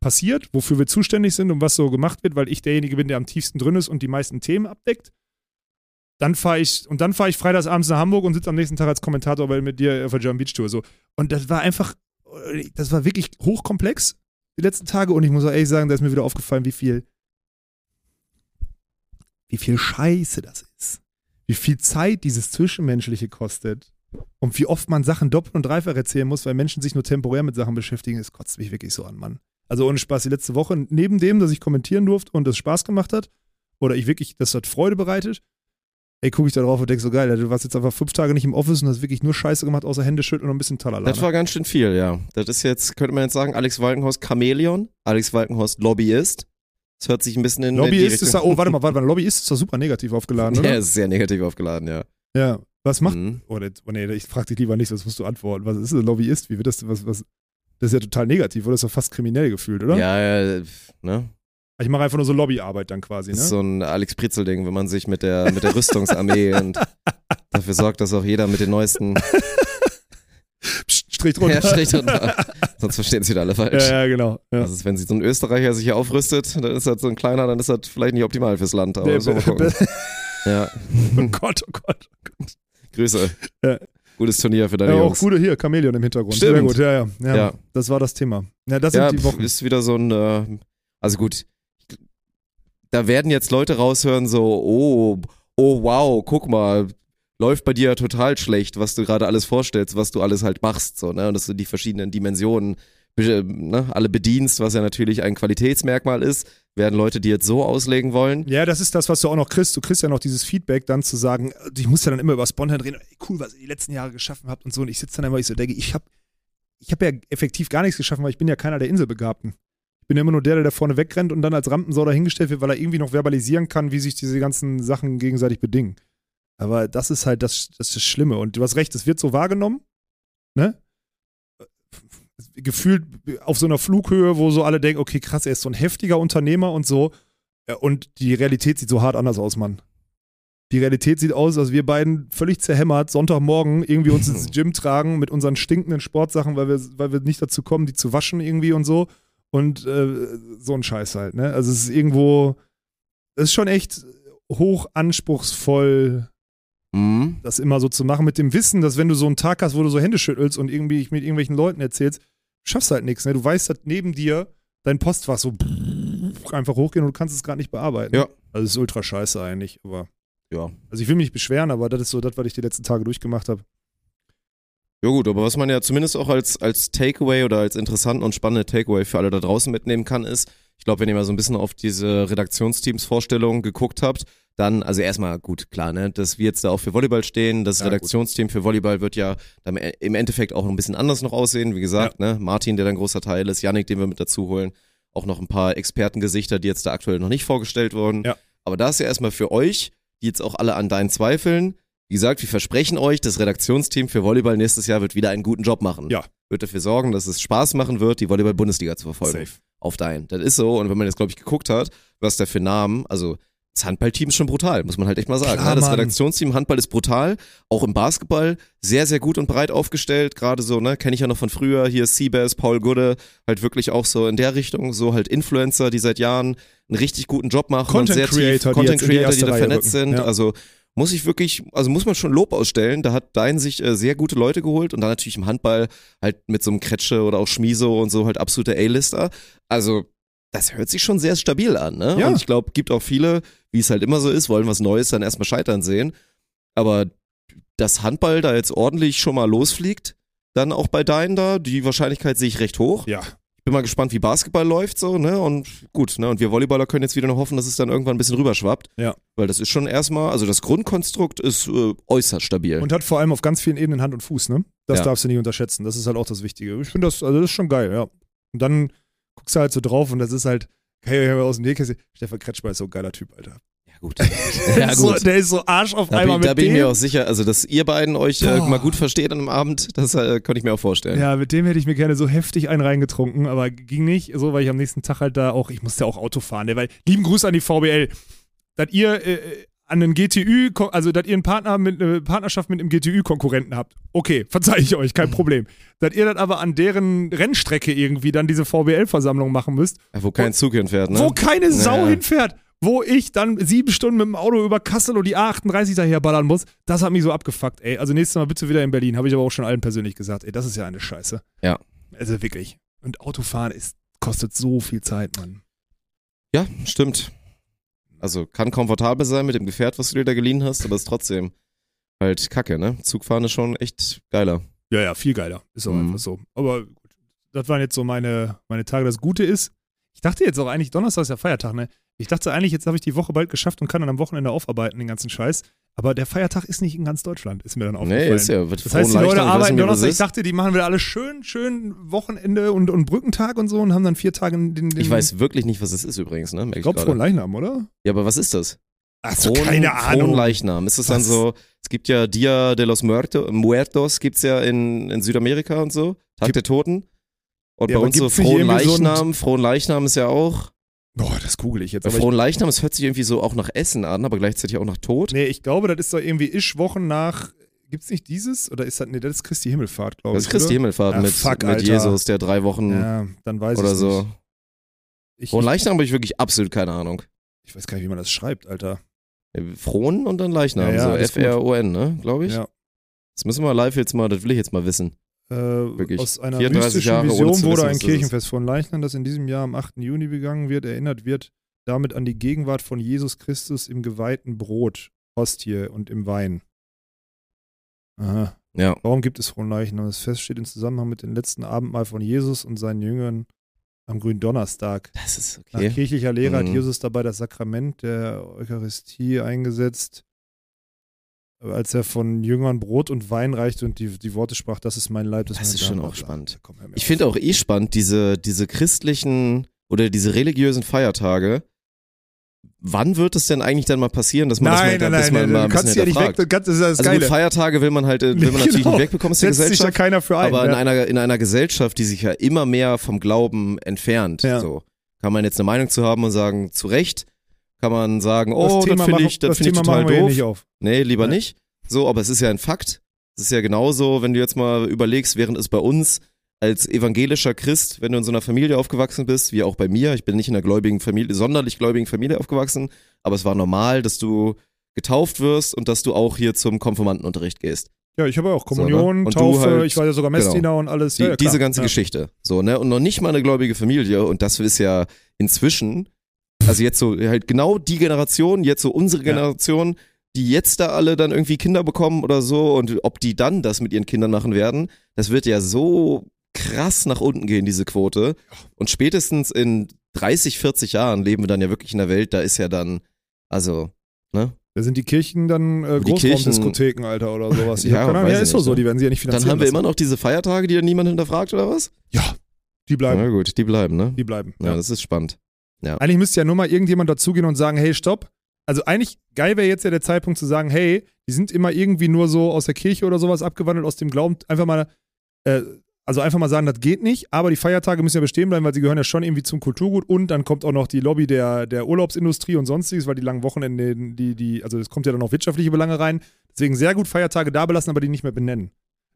passiert, wofür wir zuständig sind und was so gemacht wird, weil ich derjenige bin, der am tiefsten drin ist und die meisten Themen abdeckt. Dann fahre ich, und dann fahre ich freitags abends nach Hamburg und sitze am nächsten Tag als Kommentator bei, mit dir auf der German Beach Tour. So. Und das war einfach, das war wirklich hochkomplex die letzten Tage und ich muss auch ehrlich sagen, da ist mir wieder aufgefallen, wie viel, wie viel Scheiße das ist. Wie viel Zeit dieses Zwischenmenschliche kostet. Und wie oft man Sachen doppelt und dreifach erzählen muss, weil Menschen sich nur temporär mit Sachen beschäftigen, das kotzt mich wirklich so an, Mann. Also ohne Spaß, die letzte Woche, neben dem, dass ich kommentieren durfte und es Spaß gemacht hat, oder ich wirklich, das hat Freude bereitet, ey, gucke ich da drauf und denke so geil, du warst jetzt einfach fünf Tage nicht im Office und hast wirklich nur Scheiße gemacht, außer Hände schütteln und ein bisschen Talala. Das war ganz schön viel, ja. Das ist jetzt, könnte man jetzt sagen, Alex Walkenhorst Chamäleon, Alex Walkenhorst Lobbyist. Das hört sich ein bisschen in Lobbyist ist da, oh, warte mal, warte mal, Lobbyist ist doch super negativ aufgeladen, oder? Der ist sehr negativ aufgeladen, ja. Ja. Was macht, Mhm. oh, oh nee, ich frag dich lieber nicht, das musst du antworten. Was ist ein Lobbyist? Wie wird das, was, was, das ist ja total negativ, oder? Das ist doch fast kriminell gefühlt, oder? Ja, ja, ne? Ich mache einfach nur so Lobbyarbeit dann quasi, Das ne? ist so ein Alex Pritzel-Ding, wenn man sich mit der, mit der Rüstungsarmee und dafür sorgt, dass auch jeder mit den neuesten Psst, Strich drunter. ja, Strich drunter. Sonst verstehen sie wieder alle falsch. Ja, ja, genau. Ja. Das ist, wenn sich so ein Österreicher sich hier aufrüstet, dann ist das so ein kleiner, dann ist das vielleicht nicht optimal fürs Land. Aber so mal gucken. Ja, oh Gott, oh Gott. Grüße. Ja. Gutes Turnier für deine Ja, auch Jungs. gute hier, Chamäleon im Hintergrund. Stimmt. Sehr gut, ja, ja, ja. Das war das Thema. Ja, das sind die Wochen. ist wieder so ein, äh, also gut, da werden jetzt Leute raushören so, oh, oh wow, guck mal, läuft bei dir ja total schlecht, was du gerade alles vorstellst, was du alles halt machst, so, ne, und dass du die verschiedenen Dimensionen ne, alle bedienst, was ja natürlich ein Qualitätsmerkmal ist, werden Leute, die jetzt so auslegen wollen. Ja, das ist das, was du auch noch kriegst. Du kriegst ja noch dieses Feedback, dann zu sagen, ich muss ja dann immer über Spontan reden, cool, was ihr die letzten Jahre geschaffen habt und so. Und ich sitze dann immer, ich so denke, ich habe ich hab ja effektiv gar nichts geschaffen, weil ich bin ja keiner der Inselbegabten. Ich bin ja immer nur der, der da vorne wegrennt und dann als Rampensau dahingestellt wird, weil er irgendwie noch verbalisieren kann, wie sich diese ganzen Sachen gegenseitig bedingen. Aber das ist halt das, das, das Schlimme. Und du hast recht, es wird so wahrgenommen, ne? Gefühlt auf so einer Flughöhe, wo so alle denken, okay, krass, er ist so ein heftiger Unternehmer und so. Und die Realität sieht so hart anders aus, Mann. Die Realität sieht aus, als wir beiden völlig zerhämmert Sonntagmorgen irgendwie uns ins Gym tragen mit unseren stinkenden Sportsachen, weil wir, weil wir nicht dazu kommen, die zu waschen irgendwie und so. Und äh, so ein Scheiß halt, ne? Also es ist irgendwo, es ist schon echt hoch anspruchsvoll, Mhm. das immer so zu machen, mit dem Wissen, dass wenn du so einen Tag hast, wo du so Hände schüttelst und irgendwie mit irgendwelchen Leuten erzählst, schaffst halt nichts. Ne? Du weißt, dass neben dir dein Postfach so einfach hochgehen und du kannst es gerade nicht bearbeiten. Ja. Also es ist ultra scheiße eigentlich, aber. Ja. Also ich will mich beschweren, aber das ist so das, was ich die letzten Tage durchgemacht habe. Ja gut, aber was man ja zumindest auch als, als Takeaway oder als interessanten und spannende Takeaway für alle da draußen mitnehmen kann, ist, ich glaube, wenn ihr mal so ein bisschen auf diese Redaktionsteams-Vorstellung geguckt habt, dann, also erstmal gut, klar, ne, dass wir jetzt da auch für Volleyball stehen, das Ja, Redaktionsteam für Volleyball wird ja dann im Endeffekt auch ein bisschen anders noch aussehen, wie gesagt, ne, Martin, der dann großer Teil ist, Yannick, den wir mit dazu holen, auch noch ein paar Expertengesichter, die jetzt da aktuell noch nicht vorgestellt wurden. Ja. Aber da ist ja erstmal für euch, die jetzt auch alle an deinen zweifeln, wie gesagt, wir versprechen euch, das Redaktionsteam für Volleyball nächstes Jahr wird wieder einen guten Job machen. Ja. Wird dafür sorgen, dass es Spaß machen wird, die Volleyball-Bundesliga zu verfolgen. Safe. Auf dein. Das ist so. Und wenn man jetzt, glaube ich, geguckt hat, was der für Namen, also das Handballteam ist schon brutal, muss man halt echt mal sagen. Klar, ne? Das. Redaktionsteam Handball ist brutal, auch im Basketball sehr, sehr gut und breit aufgestellt. Gerade so, ne, kenne ich ja noch von früher, hier Seabass, Paul Gude, halt wirklich auch so in der Richtung, so halt Influencer, die seit Jahren einen richtig guten Job machen Content und sehr Creator, tief, die Content die Creator, die, erste da vernetzt rücken. sind. Ja. Also muss ich wirklich, also muss man schon Lob ausstellen. Da hat Dein sich äh, sehr gute Leute geholt und dann natürlich im Handball halt mit so einem Kretsche oder auch Schmiso und so halt absolute A-Lister. Also das hört sich schon sehr stabil an, ne? Ja. Und ich glaube, gibt auch viele, wie es halt immer so ist, wollen was Neues dann erstmal scheitern sehen. Aber dass Handball da jetzt ordentlich schon mal losfliegt, dann auch bei Dein da, die Wahrscheinlichkeit sehe ich recht hoch. Ja. Ich bin mal gespannt, wie Basketball läuft so, ne? Und gut, ne? Und wir Volleyballer können jetzt wieder nur hoffen, dass es dann irgendwann ein bisschen rüberschwappt. Ja. Weil das ist schon erstmal, also das Grundkonstrukt ist äh, äußerst stabil. Und hat vor allem auf ganz vielen Ebenen Hand und Fuß, ne? Das Ja. darfst du nicht unterschätzen. Das ist halt auch das Wichtige. Ich finde das, also das ist schon geil, ja. Und dann guckst du halt so drauf und das ist halt, kann ich mal aus dem Nähkästchen, Stefan Kretschmer ist so ein geiler Typ, Alter. Ja Gut. Der, ist so, der ist so Arsch auf Da einmal bin, mit da bin ich mir auch sicher, also dass ihr beiden euch äh, mal gut versteht an einem Abend, das äh, könnte ich mir auch vorstellen. Ja, mit dem hätte ich mir gerne so heftig einen reingetrunken, aber ging nicht, so, weil ich am nächsten Tag halt da auch, ich musste ja auch Auto fahren, ne, weil, lieben Gruß an die VBL, dass ihr äh, an einen GTÜ, also dass ihr einen Partner mit, eine Partnerschaft mit einem GTÜ-Konkurrenten habt. Okay, verzeih ich euch, kein Problem. dass ihr dann aber an deren Rennstrecke irgendwie dann diese VBL-Versammlung machen müsst, Ja, Wo kein Zug hinfährt, ne? wo keine Sau Ja. hinfährt. Wo ich dann sieben Stunden mit dem Auto über Kassel und die A38 daher ballern muss, das hat mich so abgefuckt, ey. Also nächstes Mal bitte wieder in Berlin, habe ich aber auch schon allen persönlich gesagt, ey, das ist ja eine Scheiße. Ja. Also wirklich. Und Autofahren ist, kostet so viel Zeit, Mann. Ja, stimmt. Also kann komfortabel sein mit dem Gefährt, was du dir da geliehen hast, aber ist trotzdem halt kacke, ne? Zugfahren ist schon echt geiler. Ja, ja, viel geiler. Ist auch Mhm. einfach so. Aber gut, das waren jetzt so meine, meine Tage. Das Gute ist, ich dachte jetzt auch eigentlich, Donnerstag ist ja Feiertag, ne? Ich dachte eigentlich, jetzt habe ich die Woche bald geschafft und kann dann am Wochenende aufarbeiten, den ganzen Scheiß. Aber der Feiertag ist nicht in ganz Deutschland, ist mir dann aufgefallen. Nee, ist ja, wird Das heißt, die Leute arbeiten Donnerstag. Ich dachte, die machen wieder alles schön, schön Wochenende und, und Brückentag und so und haben dann vier Tage den. den Ich weiß wirklich nicht, was es ist übrigens, ne? Merk Ich glaube, frohen Leichnam, oder? Ja, aber was ist das? Achso, Frohen- keine Ahnung. Frohenleichnam. Ist das dann Was? so, es gibt ja Dia de los Muerto, Muertos, gibt's ja in, in Südamerika und so, Tag Gibt- der Toten. Und Ja, bei uns so nicht irgendwie so Frohenleichnam, Frohenleichnam ist ja auch, Boah, das google ich jetzt. Aber ich, Frohenleichnam, es hört sich irgendwie so auch nach Essen an, aber gleichzeitig auch nach Tod. nee, ich glaube, das ist doch irgendwie Isch-Wochen nach. Gibt's nicht dieses? Oder ist das. Nee, das ist Christi Himmelfahrt, glaube ich. Das ist Christi oder? Himmelfahrt Ah, mit, fuck, mit. Jesus, der drei Wochen Ja, dann weiß oder ich so. Nicht. Ich, Frohenleichnam habe ich wirklich absolut keine Ahnung. ich weiß gar nicht, wie man das schreibt, Alter. Frohen und dann Leichnam, Ja, ja, so. F-R-O-N, ne, glaube ich. Ja. Das müssen wir live jetzt mal, das will ich jetzt mal wissen. Äh, aus einer 34 mystischen Vision wurde ein Kirchenfest von Leichnam, das in diesem Jahr am 8. Juni begangen wird, erinnert wird damit an die Gegenwart von Jesus Christus im geweihten Brot, Hostie und im Wein. Aha. Ja. Warum gibt es Fronleichnam? Das Fest steht im Zusammenhang mit dem letzten Abendmahl von Jesus und seinen Jüngern am Gründonnerstag. Das ist Nach okay. kirchlicher Lehre hat Mhm. Jesus dabei das Sakrament der Eucharistie eingesetzt, als er von Jüngern Brot und Wein reichte und die, die Worte sprach, das ist mein Leib. Das mein ist schon auch spannend. Ich finde auch eh spannend, diese, diese christlichen oder diese religiösen Feiertage. Wann wird es denn eigentlich dann mal passieren, dass man Nein, das mal, nein, dass nein, man mal nein, ein du kannst bisschen ja weg, hinterfragt? kannst, das ist das Also Geile. Feiertage will man halt, äh, will man natürlich Genau. nicht wegbekommen aus der Setzt sich da Gesellschaft. keiner für ein. Aber in ja. einer, in einer Gesellschaft, die sich ja immer mehr vom Glauben entfernt, Ja. so, kann man jetzt eine Meinung zu haben und sagen, zu Recht, kann man sagen, oh, das, Thema finde ich, das das finde ich total doof. nicht auf. Nee, lieber Nee. nicht. So, aber es ist ja ein Fakt. Es ist ja genauso, wenn du jetzt mal überlegst, während es bei uns als evangelischer Christ, wenn du in so einer Familie aufgewachsen bist, wie auch bei mir, ich bin nicht in einer gläubigen Familie, sonderlich gläubigen Familie aufgewachsen, aber es war normal, dass du getauft wirst und dass du auch hier zum Konfirmandenunterricht gehst. Ja, ich habe auch So, ne? Taufe, halt- ich war ja sogar Messdiener und alles. Die, ja, ja, diese ganze ja. Geschichte. So, ne? Und noch nicht mal eine gläubige Familie. Und das ist ja inzwischen, also jetzt so halt genau die Generation, jetzt so unsere Ja. Generation, die jetzt da alle dann irgendwie Kinder bekommen oder so und ob die dann das mit ihren Kindern machen werden, das wird ja so krass nach unten gehen, diese Quote. Und spätestens in 30, 40 Jahren leben wir dann ja wirklich in einer Welt, da ist ja dann, also, ne? Da sind die Kirchen dann äh, Großraumdiskotheken, Alter, oder sowas. Ja, keine Ahnung. ja, ist doch so, die werden sie ja nicht finanzieren Dann haben wir lassen. immer noch diese Feiertage, die dann niemand hinterfragt oder was? Ja, die bleiben. Na gut, die bleiben, ne? Die bleiben. Ja, Ja. das ist spannend. Eigentlich müsste ja nur mal irgendjemand dazugehen und sagen, hey, stopp. Also eigentlich geil wäre jetzt ja der Zeitpunkt zu sagen, hey, die sind immer irgendwie nur so aus der Kirche oder sowas abgewandelt, aus dem Glauben. Einfach mal, äh, also einfach mal sagen, das geht nicht, aber die Feiertage müssen ja bestehen bleiben, weil sie gehören ja schon irgendwie zum Kulturgut und dann kommt auch noch die Lobby der, der Urlaubsindustrie und sonstiges, weil die langen Wochenende, die, die, also es kommt ja dann noch wirtschaftliche Belange rein. Deswegen sehr gut Feiertage da belassen, aber die nicht mehr benennen.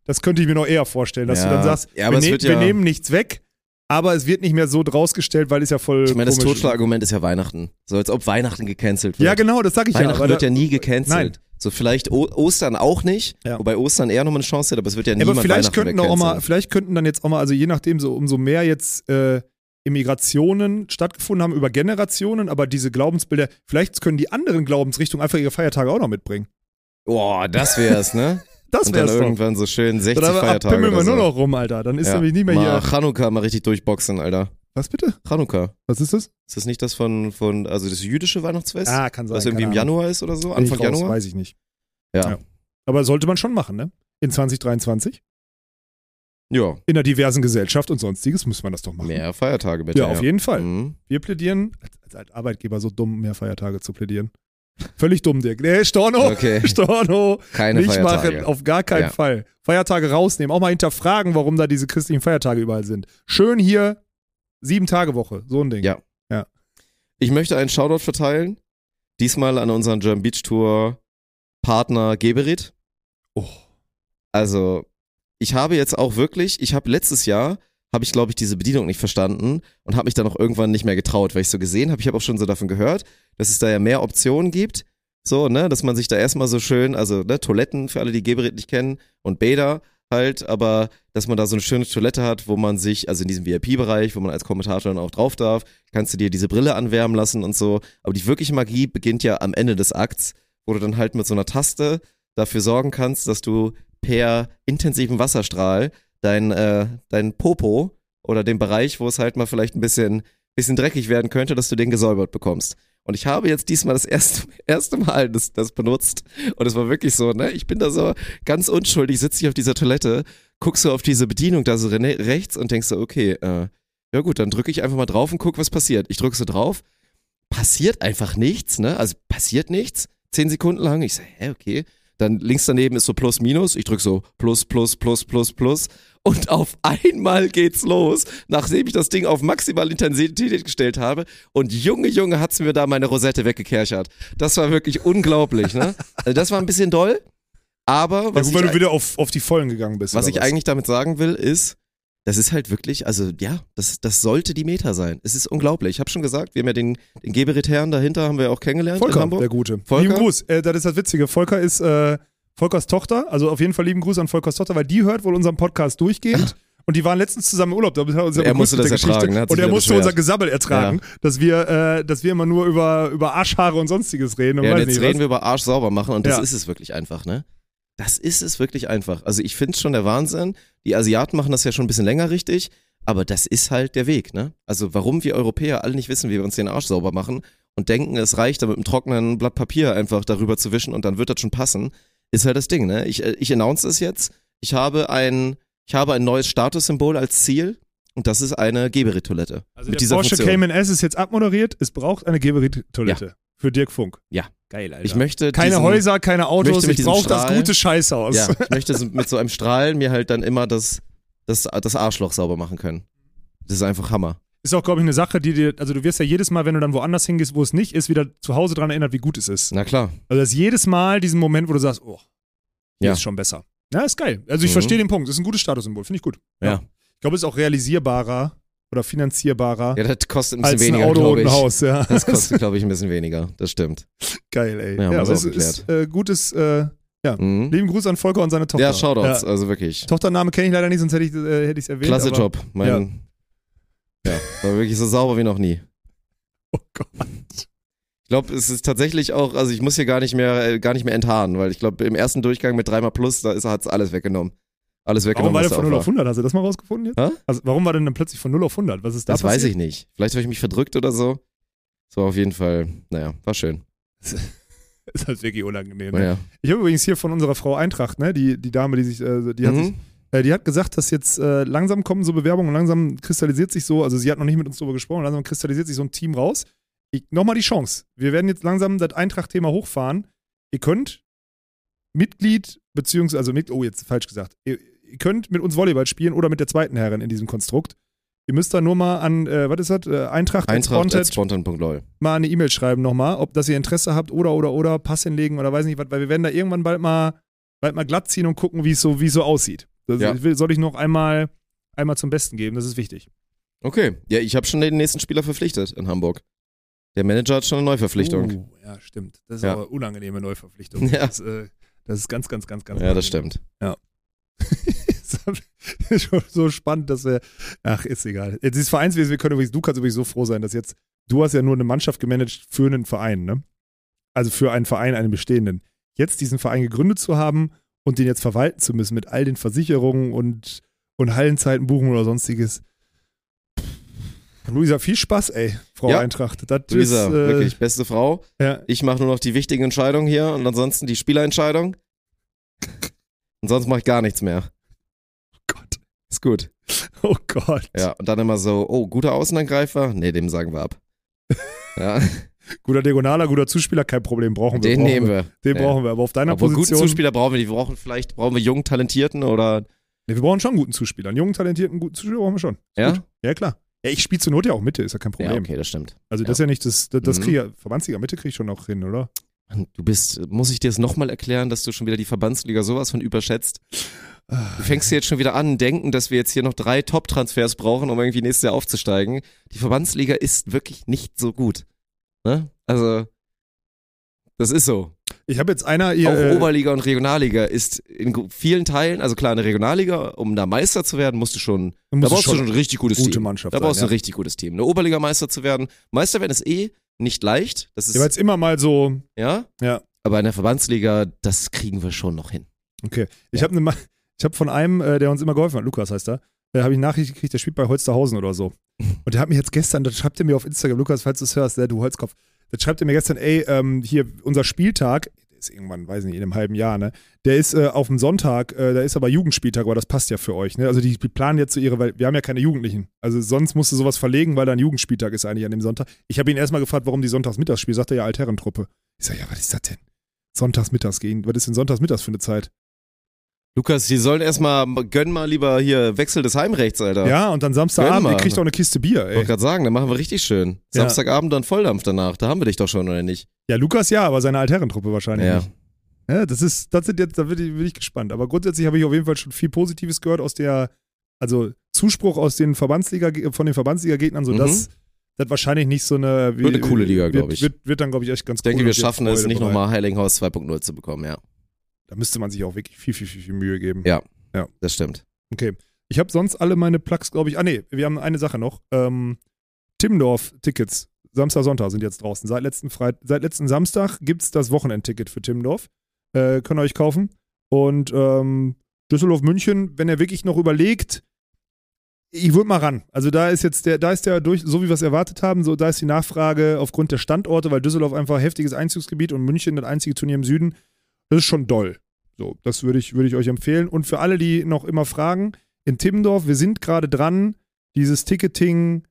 Das könnte ich mir noch eher vorstellen, dass Ja. du dann sagst, Ja, wir, ne wir ja- nehmen nichts weg, aber es wird nicht mehr so drausgestellt, weil es ja voll. Ich meine, das. Totschlagargument ist ja Weihnachten. So als ob Weihnachten gecancelt wird. Ja, genau, das sag ich ja. Weihnachten wird ja nie gecancelt. Nein. So vielleicht o Ostern auch nicht, Ja. wobei Ostern eher nochmal eine Chance hat, aber es wird ja niemand aber vielleicht Weihnachten könnten auch mal, vielleicht könnten dann jetzt auch mal, also je nachdem, so umso mehr jetzt äh, Immigrationen stattgefunden haben über Generationen, aber diese Glaubensbilder, vielleicht können die anderen Glaubensrichtungen einfach ihre Feiertage auch noch mitbringen. Boah, das wär's, ne? Das Und dann irgendwann so schön 60 Oder Feiertage abpimmeln oder wir so. nur noch rum, Alter. Dann ist ja. nämlich nicht mehr mal hier. Chanukka mal richtig durchboxen, Alter. Was bitte? Chanukka. Was ist das? Ist das nicht das von, von also das jüdische Weihnachtsfest? Ah, kann sein. was irgendwie im. Januar ist oder so? Bin Anfang raus, Januar? Weiß ich nicht. Ja. Ja. Aber sollte man schon machen, ne? In 2023. Ja. In einer diversen Gesellschaft und sonstiges muss man das doch machen. Mehr Feiertage bitte. ja, auf jeden Fall. Mhm. Wir plädieren, als, als Arbeitgeber so dumm, mehr Feiertage zu plädieren. Völlig dumm, Dirk. Nee, Storno, Okay. Storno, Keine nicht Feiertage. machen, auf gar keinen Ja. Fall. Feiertage rausnehmen, auch mal hinterfragen, warum da diese christlichen Feiertage überall sind. Schön hier, sieben Tage Woche, so ein Ding. Ja. Ich möchte einen Shoutout verteilen. Diesmal an unseren German Beach Tour Partner Geberit. Oh. Also, ich habe jetzt auch wirklich, ich habe letztes Jahr, habe ich glaube ich diese Bedienung nicht verstanden und habe mich dann auch irgendwann nicht mehr getraut, weil ich so gesehen habe, ich habe auch schon so davon gehört, dass es da ja mehr Optionen gibt. So, ne, dass man sich da erstmal so schön, also ne, Toiletten für alle, die Geberit nicht kennen und Bäder halt, aber dass man da so eine schöne Toilette hat, wo man sich, also in diesem VIP-Bereich, wo man als Kommentator dann auch drauf darf, kannst du dir diese Brille anwärmen lassen und so. Aber die wirkliche Magie beginnt ja am Ende des Akts, wo du dann halt mit so einer Taste dafür sorgen kannst, dass du per intensiven Wasserstrahl dein, äh, dein Popo oder den Bereich, wo es halt mal vielleicht ein bisschen, bisschen dreckig werden könnte, dass du den gesäubert bekommst. Und ich habe jetzt diesmal das erste, erste Mal das, das benutzt. Und es war wirklich so, ne? Ich bin da so ganz unschuldig, sitze ich auf dieser Toilette, guck so auf diese Bedienung da so re- rechts und denkst so, okay, äh, ja gut, dann drücke ich einfach mal drauf und guck, was passiert. Ich drücke so drauf, passiert einfach nichts, ne? Also passiert nichts. Zehn Sekunden lang. Ich so, hä, okay. Dann links daneben ist so plus minus. Ich drück so plus, plus, plus, plus, plus. Und auf einmal geht's los, nachdem ich das Ding auf maximale Intensität gestellt habe. Und Junge, Junge, hat's mir da meine Rosette weggekerchert. Das war wirklich unglaublich, ne? Also das war ein bisschen doll. Aber Ja, was gut, weil du wieder auf, auf die Vollen gegangen bist. was ich eigentlich damit sagen will, ist, das ist halt wirklich, also ja, das, das sollte die Meta sein. Es ist unglaublich. Ich habe schon gesagt, wir haben ja den, den Geberit-Herrn dahinter, haben wir auch kennengelernt in Volker, Hamburg. der Gute. Volker? Lieben Gruß. Äh, das ist das Witzige. Volker ist äh, Volkers Tochter. Also auf jeden Fall lieben Gruß an Volkers Tochter, weil die hört wohl unseren Podcast durchgehend. Und die waren letztens zusammen im Urlaub. Da er ja musste das Geschichte. ertragen, Und er musste beschwert. unser Gesabbel ertragen, dass wir, äh, dass wir immer nur über, über Arschhaare und sonstiges reden. Und Ja, und jetzt nicht reden was. wir über Arsch sauber machen und das Ja. ist es wirklich einfach, ne? Das ist es wirklich einfach. Also ich finde es schon der Wahnsinn. Die Asiaten machen das ja schon ein bisschen länger richtig, aber das ist halt der Weg, ne? Also warum wir Europäer alle nicht wissen, wie wir uns den Arsch sauber machen und denken, es reicht da mit einem trockenen Blatt Papier einfach darüber zu wischen und dann wird das schon passen, ist halt das Ding, ne? Ich, äh, ich announce es jetzt. Ich habe ein, ich habe ein neues Statussymbol als Ziel und das ist eine Geberit-Toilette. Also mit der dieser Porsche Funktion. Cayman S ist jetzt abmoderiert. Es braucht eine Geberit-Toilette. Für Dirk Funk. Ja. Geil, Alter. Ich möchte keine diesen, Häuser, keine Autos. Ich brauche das gute Scheißhaus. Ja, ich möchte mit so einem Strahl mir halt dann immer das, das, das Arschloch sauber machen können. Das ist einfach Hammer. Ist auch, glaube ich, eine Sache, die dir, also du wirst ja jedes Mal, wenn du dann woanders hingehst, wo es nicht ist, wieder zu Hause dran erinnert, wie gut es ist. Na klar. Also das ist jedes Mal diesen Moment, wo du sagst, oh, hier Ja. ist schon besser. Ja, ist geil. Also ich Mhm. verstehe den Punkt. Das ist ein gutes Statussymbol. Finde ich gut. Ja. Ich glaube, es ist auch realisierbarer oder finanzierbarer Ja, das kostet ein bisschen als ein weniger, Auto und glaube ein ich. Haus. Ja. Das kostet, glaube ich, ein bisschen weniger. Das stimmt. geil, ey. Ja, Ja, aber es ist äh, gutes, äh, Mhm. lieben Gruß an Volker und seine Tochter. Ja, Shoutouts, also wirklich. Tochtername kenne ich leider nicht, sonst hätte ich es äh, hätte erwähnt. Klasse aber, Job. Mein, ja. war wirklich so sauber wie noch nie. Oh Gott. Ich glaube, es ist tatsächlich auch, also ich muss hier gar nicht mehr, äh, gar nicht mehr enthaaren, weil ich glaube, im ersten Durchgang mit dreimal plus, da ist, hat's alles weggenommen. Alles Warum weggenommen, war was der von auch 0 auf war. 100? Hast du das mal rausgefunden jetzt? Hä? Also, warum war denn dann plötzlich von 0 auf 100? Was ist da Das weiß passiert? ich nicht. Vielleicht habe ich mich verdrückt oder so. So auf jeden Fall, naja, war schön. ist halt wirklich unangenehm. Ne? Naja. Ich habe übrigens hier von unserer Frau Eintracht, ne, die, die Dame, die sich, äh, die hat Mhm. sich, äh, die hat gesagt, dass jetzt äh, langsam kommen so Bewerbungen und langsam kristallisiert sich so, also sie hat noch nicht mit uns darüber gesprochen, langsam kristallisiert sich so ein Team raus. Nochmal die Chance. Wir werden jetzt langsam das Eintracht-Thema hochfahren. Ihr könnt Mitglied, beziehungsweise, also oh, jetzt falsch gesagt, ihr, ihr könnt mit uns Volleyball spielen oder mit der zweiten Herrin in diesem Konstrukt. Ihr müsst da nur mal an, äh, was ist das? Äh, Eintracht, Eintracht at spontan.lol. mal eine E-Mail schreiben nochmal, ob dass ihr Interesse habt oder oder oder Pass hinlegen oder weiß nicht was, weil wir werden da irgendwann bald mal bald mal glatt ziehen und gucken, wie es so wie es so aussieht. Das Ja. soll ich noch einmal einmal zum Besten geben, das ist wichtig. Okay, ja, ich habe schon den nächsten Spieler verpflichtet in Hamburg. Der Manager hat schon eine Neuverpflichtung. Uh, ja, stimmt. Das ist Ja. aber unangenehme Neuverpflichtung. Ja. Das, äh, das ist ganz, ganz, ganz, ganz. ja, das stimmt. ist schon so spannend, dass wir. Ach, ist egal. Jetzt ist Vereinswesen, wir können übrigens, du kannst übrigens so froh sein, dass jetzt, du hast ja nur eine Mannschaft gemanagt für einen Verein, ne? Also für einen Verein, einen bestehenden. Jetzt diesen Verein gegründet zu haben und den jetzt verwalten zu müssen mit all den Versicherungen und, und Hallenzeiten buchen oder sonstiges. Luisa, viel Spaß, ey, Frau Ja. Eintracht. Das Luisa, ist, äh, wirklich, beste Frau. Ja, Ich mache nur noch die wichtigen Entscheidungen hier und ansonsten die Spielerentscheidung. Und sonst mache ich gar nichts mehr. Gott. Ist gut. Oh Gott. Ja, und dann immer so, oh, guter Außenangreifer? Nee, dem sagen wir ab. ja. Guter Diagonaler, guter Zuspieler, kein Problem, brauchen wir. Den brauchen nehmen wir. Den Ja. brauchen wir. Aber auf deiner guten Position. Zuspieler brauchen wir, die brauchen vielleicht, brauchen wir jungen, talentierten oder, Nee, wir brauchen schon einen guten Zuspieler. Einen jungen, talentierten, guten Zuspieler brauchen wir schon. Ist ja? Gut. Ja, klar. Ja, ich spiele zur Not ja auch Mitte, ist ja kein Problem. Ja, okay, das stimmt. Also das ist ja nicht das, das, das Mhm. kriege ich, Verbandsliga Mitte kriege ich schon noch hin, oder? Mann, Du bist, muss ich dir das nochmal erklären, dass du schon wieder die Verbandsliga sowas von überschätzt? Du fängst jetzt schon wieder an, denken, dass wir jetzt hier noch drei Top-Transfers brauchen, um irgendwie nächstes Jahr aufzusteigen. Die Verbandsliga ist wirklich nicht so gut. Ne? Also, das ist so. Ich habe jetzt einer ihr. Auch äh, Oberliga und Regionalliga ist in vielen Teilen, also klar, eine Regionalliga, um da Meister zu werden, musst du schon, du da musst brauchst du schon ein richtig gutes gute Team. Mannschaft Da brauchst du sein, ein richtig gutes Team. Eine Oberligameister zu werden, Meister werden ist eh nicht leicht. Das ist, ja, weil es immer mal so. ja? Ja. Aber in der Verbandsliga, das kriegen wir schon noch hin. Okay. Ich Ja. habe ne, ich hab von einem, äh, der uns immer geholfen hat, Lukas heißt er, äh, habe ich Nachricht gekriegt, der spielt bei Holsterhausen oder so. Und der hat mir jetzt gestern, das schreibt er mir auf Instagram, Lukas, falls du es hörst, der du Holzkopf, das schreibt er mir gestern, ey, ähm, hier, unser Spieltag, ist irgendwann, weiß nicht, in einem halben Jahr, ne? Der ist äh, auf dem Sonntag, äh, da ist aber Jugendspieltag, aber das passt ja für euch, ne? Also die, die planen jetzt so ihre, weil wir haben ja keine Jugendlichen. Also sonst musst du sowas verlegen, weil da ein Jugendspieltag ist eigentlich an dem Sonntag. Ich habe ihn erstmal gefragt, warum die Sonntagsmittags spielen, sagt er ja Altherrentruppe. Ich sag, ja, was ist das denn? Sonntagsmittags gehen, was ist denn Sonntagsmittags für eine Zeit? Lukas, die sollen erstmal, gönn mal lieber hier Wechsel des Heimrechts, Alter. Ja, und dann Samstagabend, ihr kriegt auch eine Kiste Bier, Ich wollte ey. gerade sagen, dann machen wir richtig schön. Ja. Samstagabend dann Volldampf danach. Da haben wir dich doch schon, oder nicht? Ja, Lukas ja, aber seine Altherrentruppe wahrscheinlich Ja. nicht. Ja, das ist, das sind jetzt, da bin ich, bin ich gespannt. Aber grundsätzlich habe ich auf jeden Fall schon viel Positives gehört aus der, also Zuspruch aus den Verbandsliga, von den Verbandsliga-Gegnern, so Mhm. dass das wahrscheinlich nicht so eine. Wird eine coole Liga, glaub ich. Wird, wird dann, glaube ich, echt ganz Ich denke, cool wir schaffen es nicht nochmal Heilinghaus 2.0 zu bekommen, ja. Da müsste man sich auch wirklich viel, viel, viel, viel Mühe geben. Ja. Das stimmt. Okay. Ich habe sonst alle meine Plugs, glaube ich. Ah, nee, wir haben eine Sache noch. Ähm, Timmendorf-Tickets. Samstag, Sonntag sind jetzt draußen. Seit letzten, Freit seit letzten Samstag gibt es das Wochenendticket für Timmendorf. Äh, könnt ihr euch kaufen. Und ähm, Düsseldorf, München, wenn ihr wirklich noch überlegt, ich würde mal ran. Also da ist jetzt der, da ist der durch, so wie wir es erwartet haben, so da ist die Nachfrage aufgrund der Standorte, weil Düsseldorf einfach heftiges Einzugsgebiet und München das einzige Turnier im Süden. Das ist schon doll. So, das würde ich, würde ich euch empfehlen. Und für alle, die noch immer fragen, in Timmendorf, wir sind gerade dran, dieses Ticketing,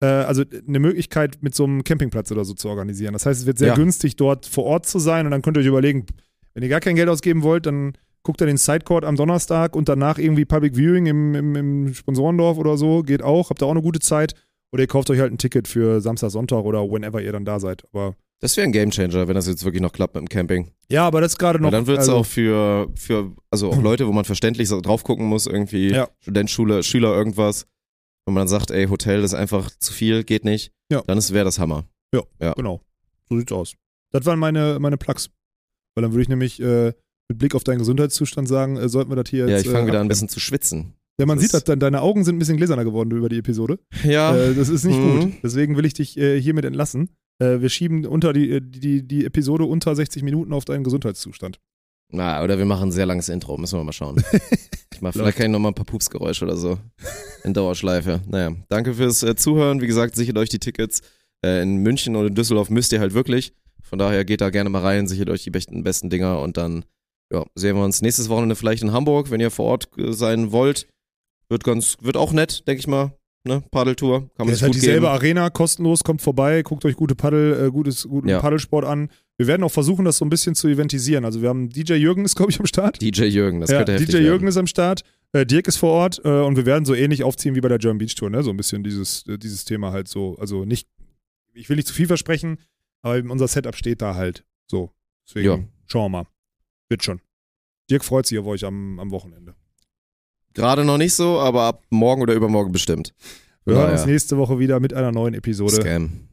äh, also eine Möglichkeit mit so einem Campingplatz oder so zu organisieren. Das heißt, es wird sehr Ja. günstig, dort vor Ort zu sein und dann könnt ihr euch überlegen, wenn ihr gar kein Geld ausgeben wollt, dann guckt ihr den Sidecourt am Donnerstag und danach irgendwie Public Viewing im, im, im Sponsorendorf oder so, geht auch, habt ihr auch eine gute Zeit. Oder ihr kauft euch halt ein Ticket für Samstag, Sonntag oder whenever ihr dann da seid. Aber Das wäre ein Gamechanger, wenn das jetzt wirklich noch klappt mit dem Camping. ja, aber das ist gerade noch. Weil dann wird es also, auch für, für, also auch Leute, wo man verständlich so drauf gucken muss, irgendwie Ja. Student, Schule, Schüler, irgendwas. Wenn man dann sagt, ey, Hotel ist einfach zu viel, geht nicht, Ja. dann wäre das Hammer. Genau. So sieht's aus. Das waren meine, meine Plugs. Weil dann würde ich nämlich äh, mit Blick auf deinen Gesundheitszustand sagen, äh, sollten wir das hier Ja, jetzt. ich fange äh, wieder an, ein bisschen zu schwitzen. Ja, man das- sieht das dann, deine Augen sind ein bisschen gläserner geworden über die Episode. Ja, Äh, das ist nicht Mhm. gut. Deswegen will ich dich äh, hiermit entlassen. Äh, wir schieben unter die, äh, die, die Episode unter 60 Minuten auf deinen Gesundheitszustand. na, oder wir machen ein sehr langes Intro, müssen wir mal schauen. Ich mach, vielleicht kann ich nochmal ein paar Pupsgeräusche oder so in Dauerschleife. Naja, danke fürs äh, Zuhören. Wie gesagt, sichert euch die Tickets. Äh, in München und in Düsseldorf müsst ihr halt wirklich. Von daher geht da gerne mal rein, sichert euch die besten, besten Dinger und dann ja, sehen wir uns nächstes Wochenende vielleicht in Hamburg, wenn ihr vor Ort sein wollt. Wird ganz, wird auch nett, denke ich mal. Ne? Paddeltour, kann man Ja, ist halt dieselbe geben. Arena, kostenlos, kommt vorbei, guckt euch gute Paddel, äh, gutes, guten Ja. Paddelsport an. Wir werden auch versuchen, das so ein bisschen zu eventisieren. Also wir haben DJ Jürgen ist, glaube ich, am Start. DJ Jürgen, das ja, könnte heftig DJ Jürgen werden. ist am Start, äh, Dirk ist vor Ort äh, und wir werden so ähnlich aufziehen wie bei der German Beach Tour, ne? So ein bisschen dieses, äh, dieses Thema halt so. Also nicht, ich will nicht zu viel versprechen, aber unser Setup steht da halt. So. Deswegen Ja. schauen wir mal. Wird schon. Dirk freut sich auf euch am, am Wochenende. Gerade noch nicht so, aber ab morgen oder übermorgen bestimmt. Wir hören uns nächste Woche wieder mit einer neuen Episode. Scam.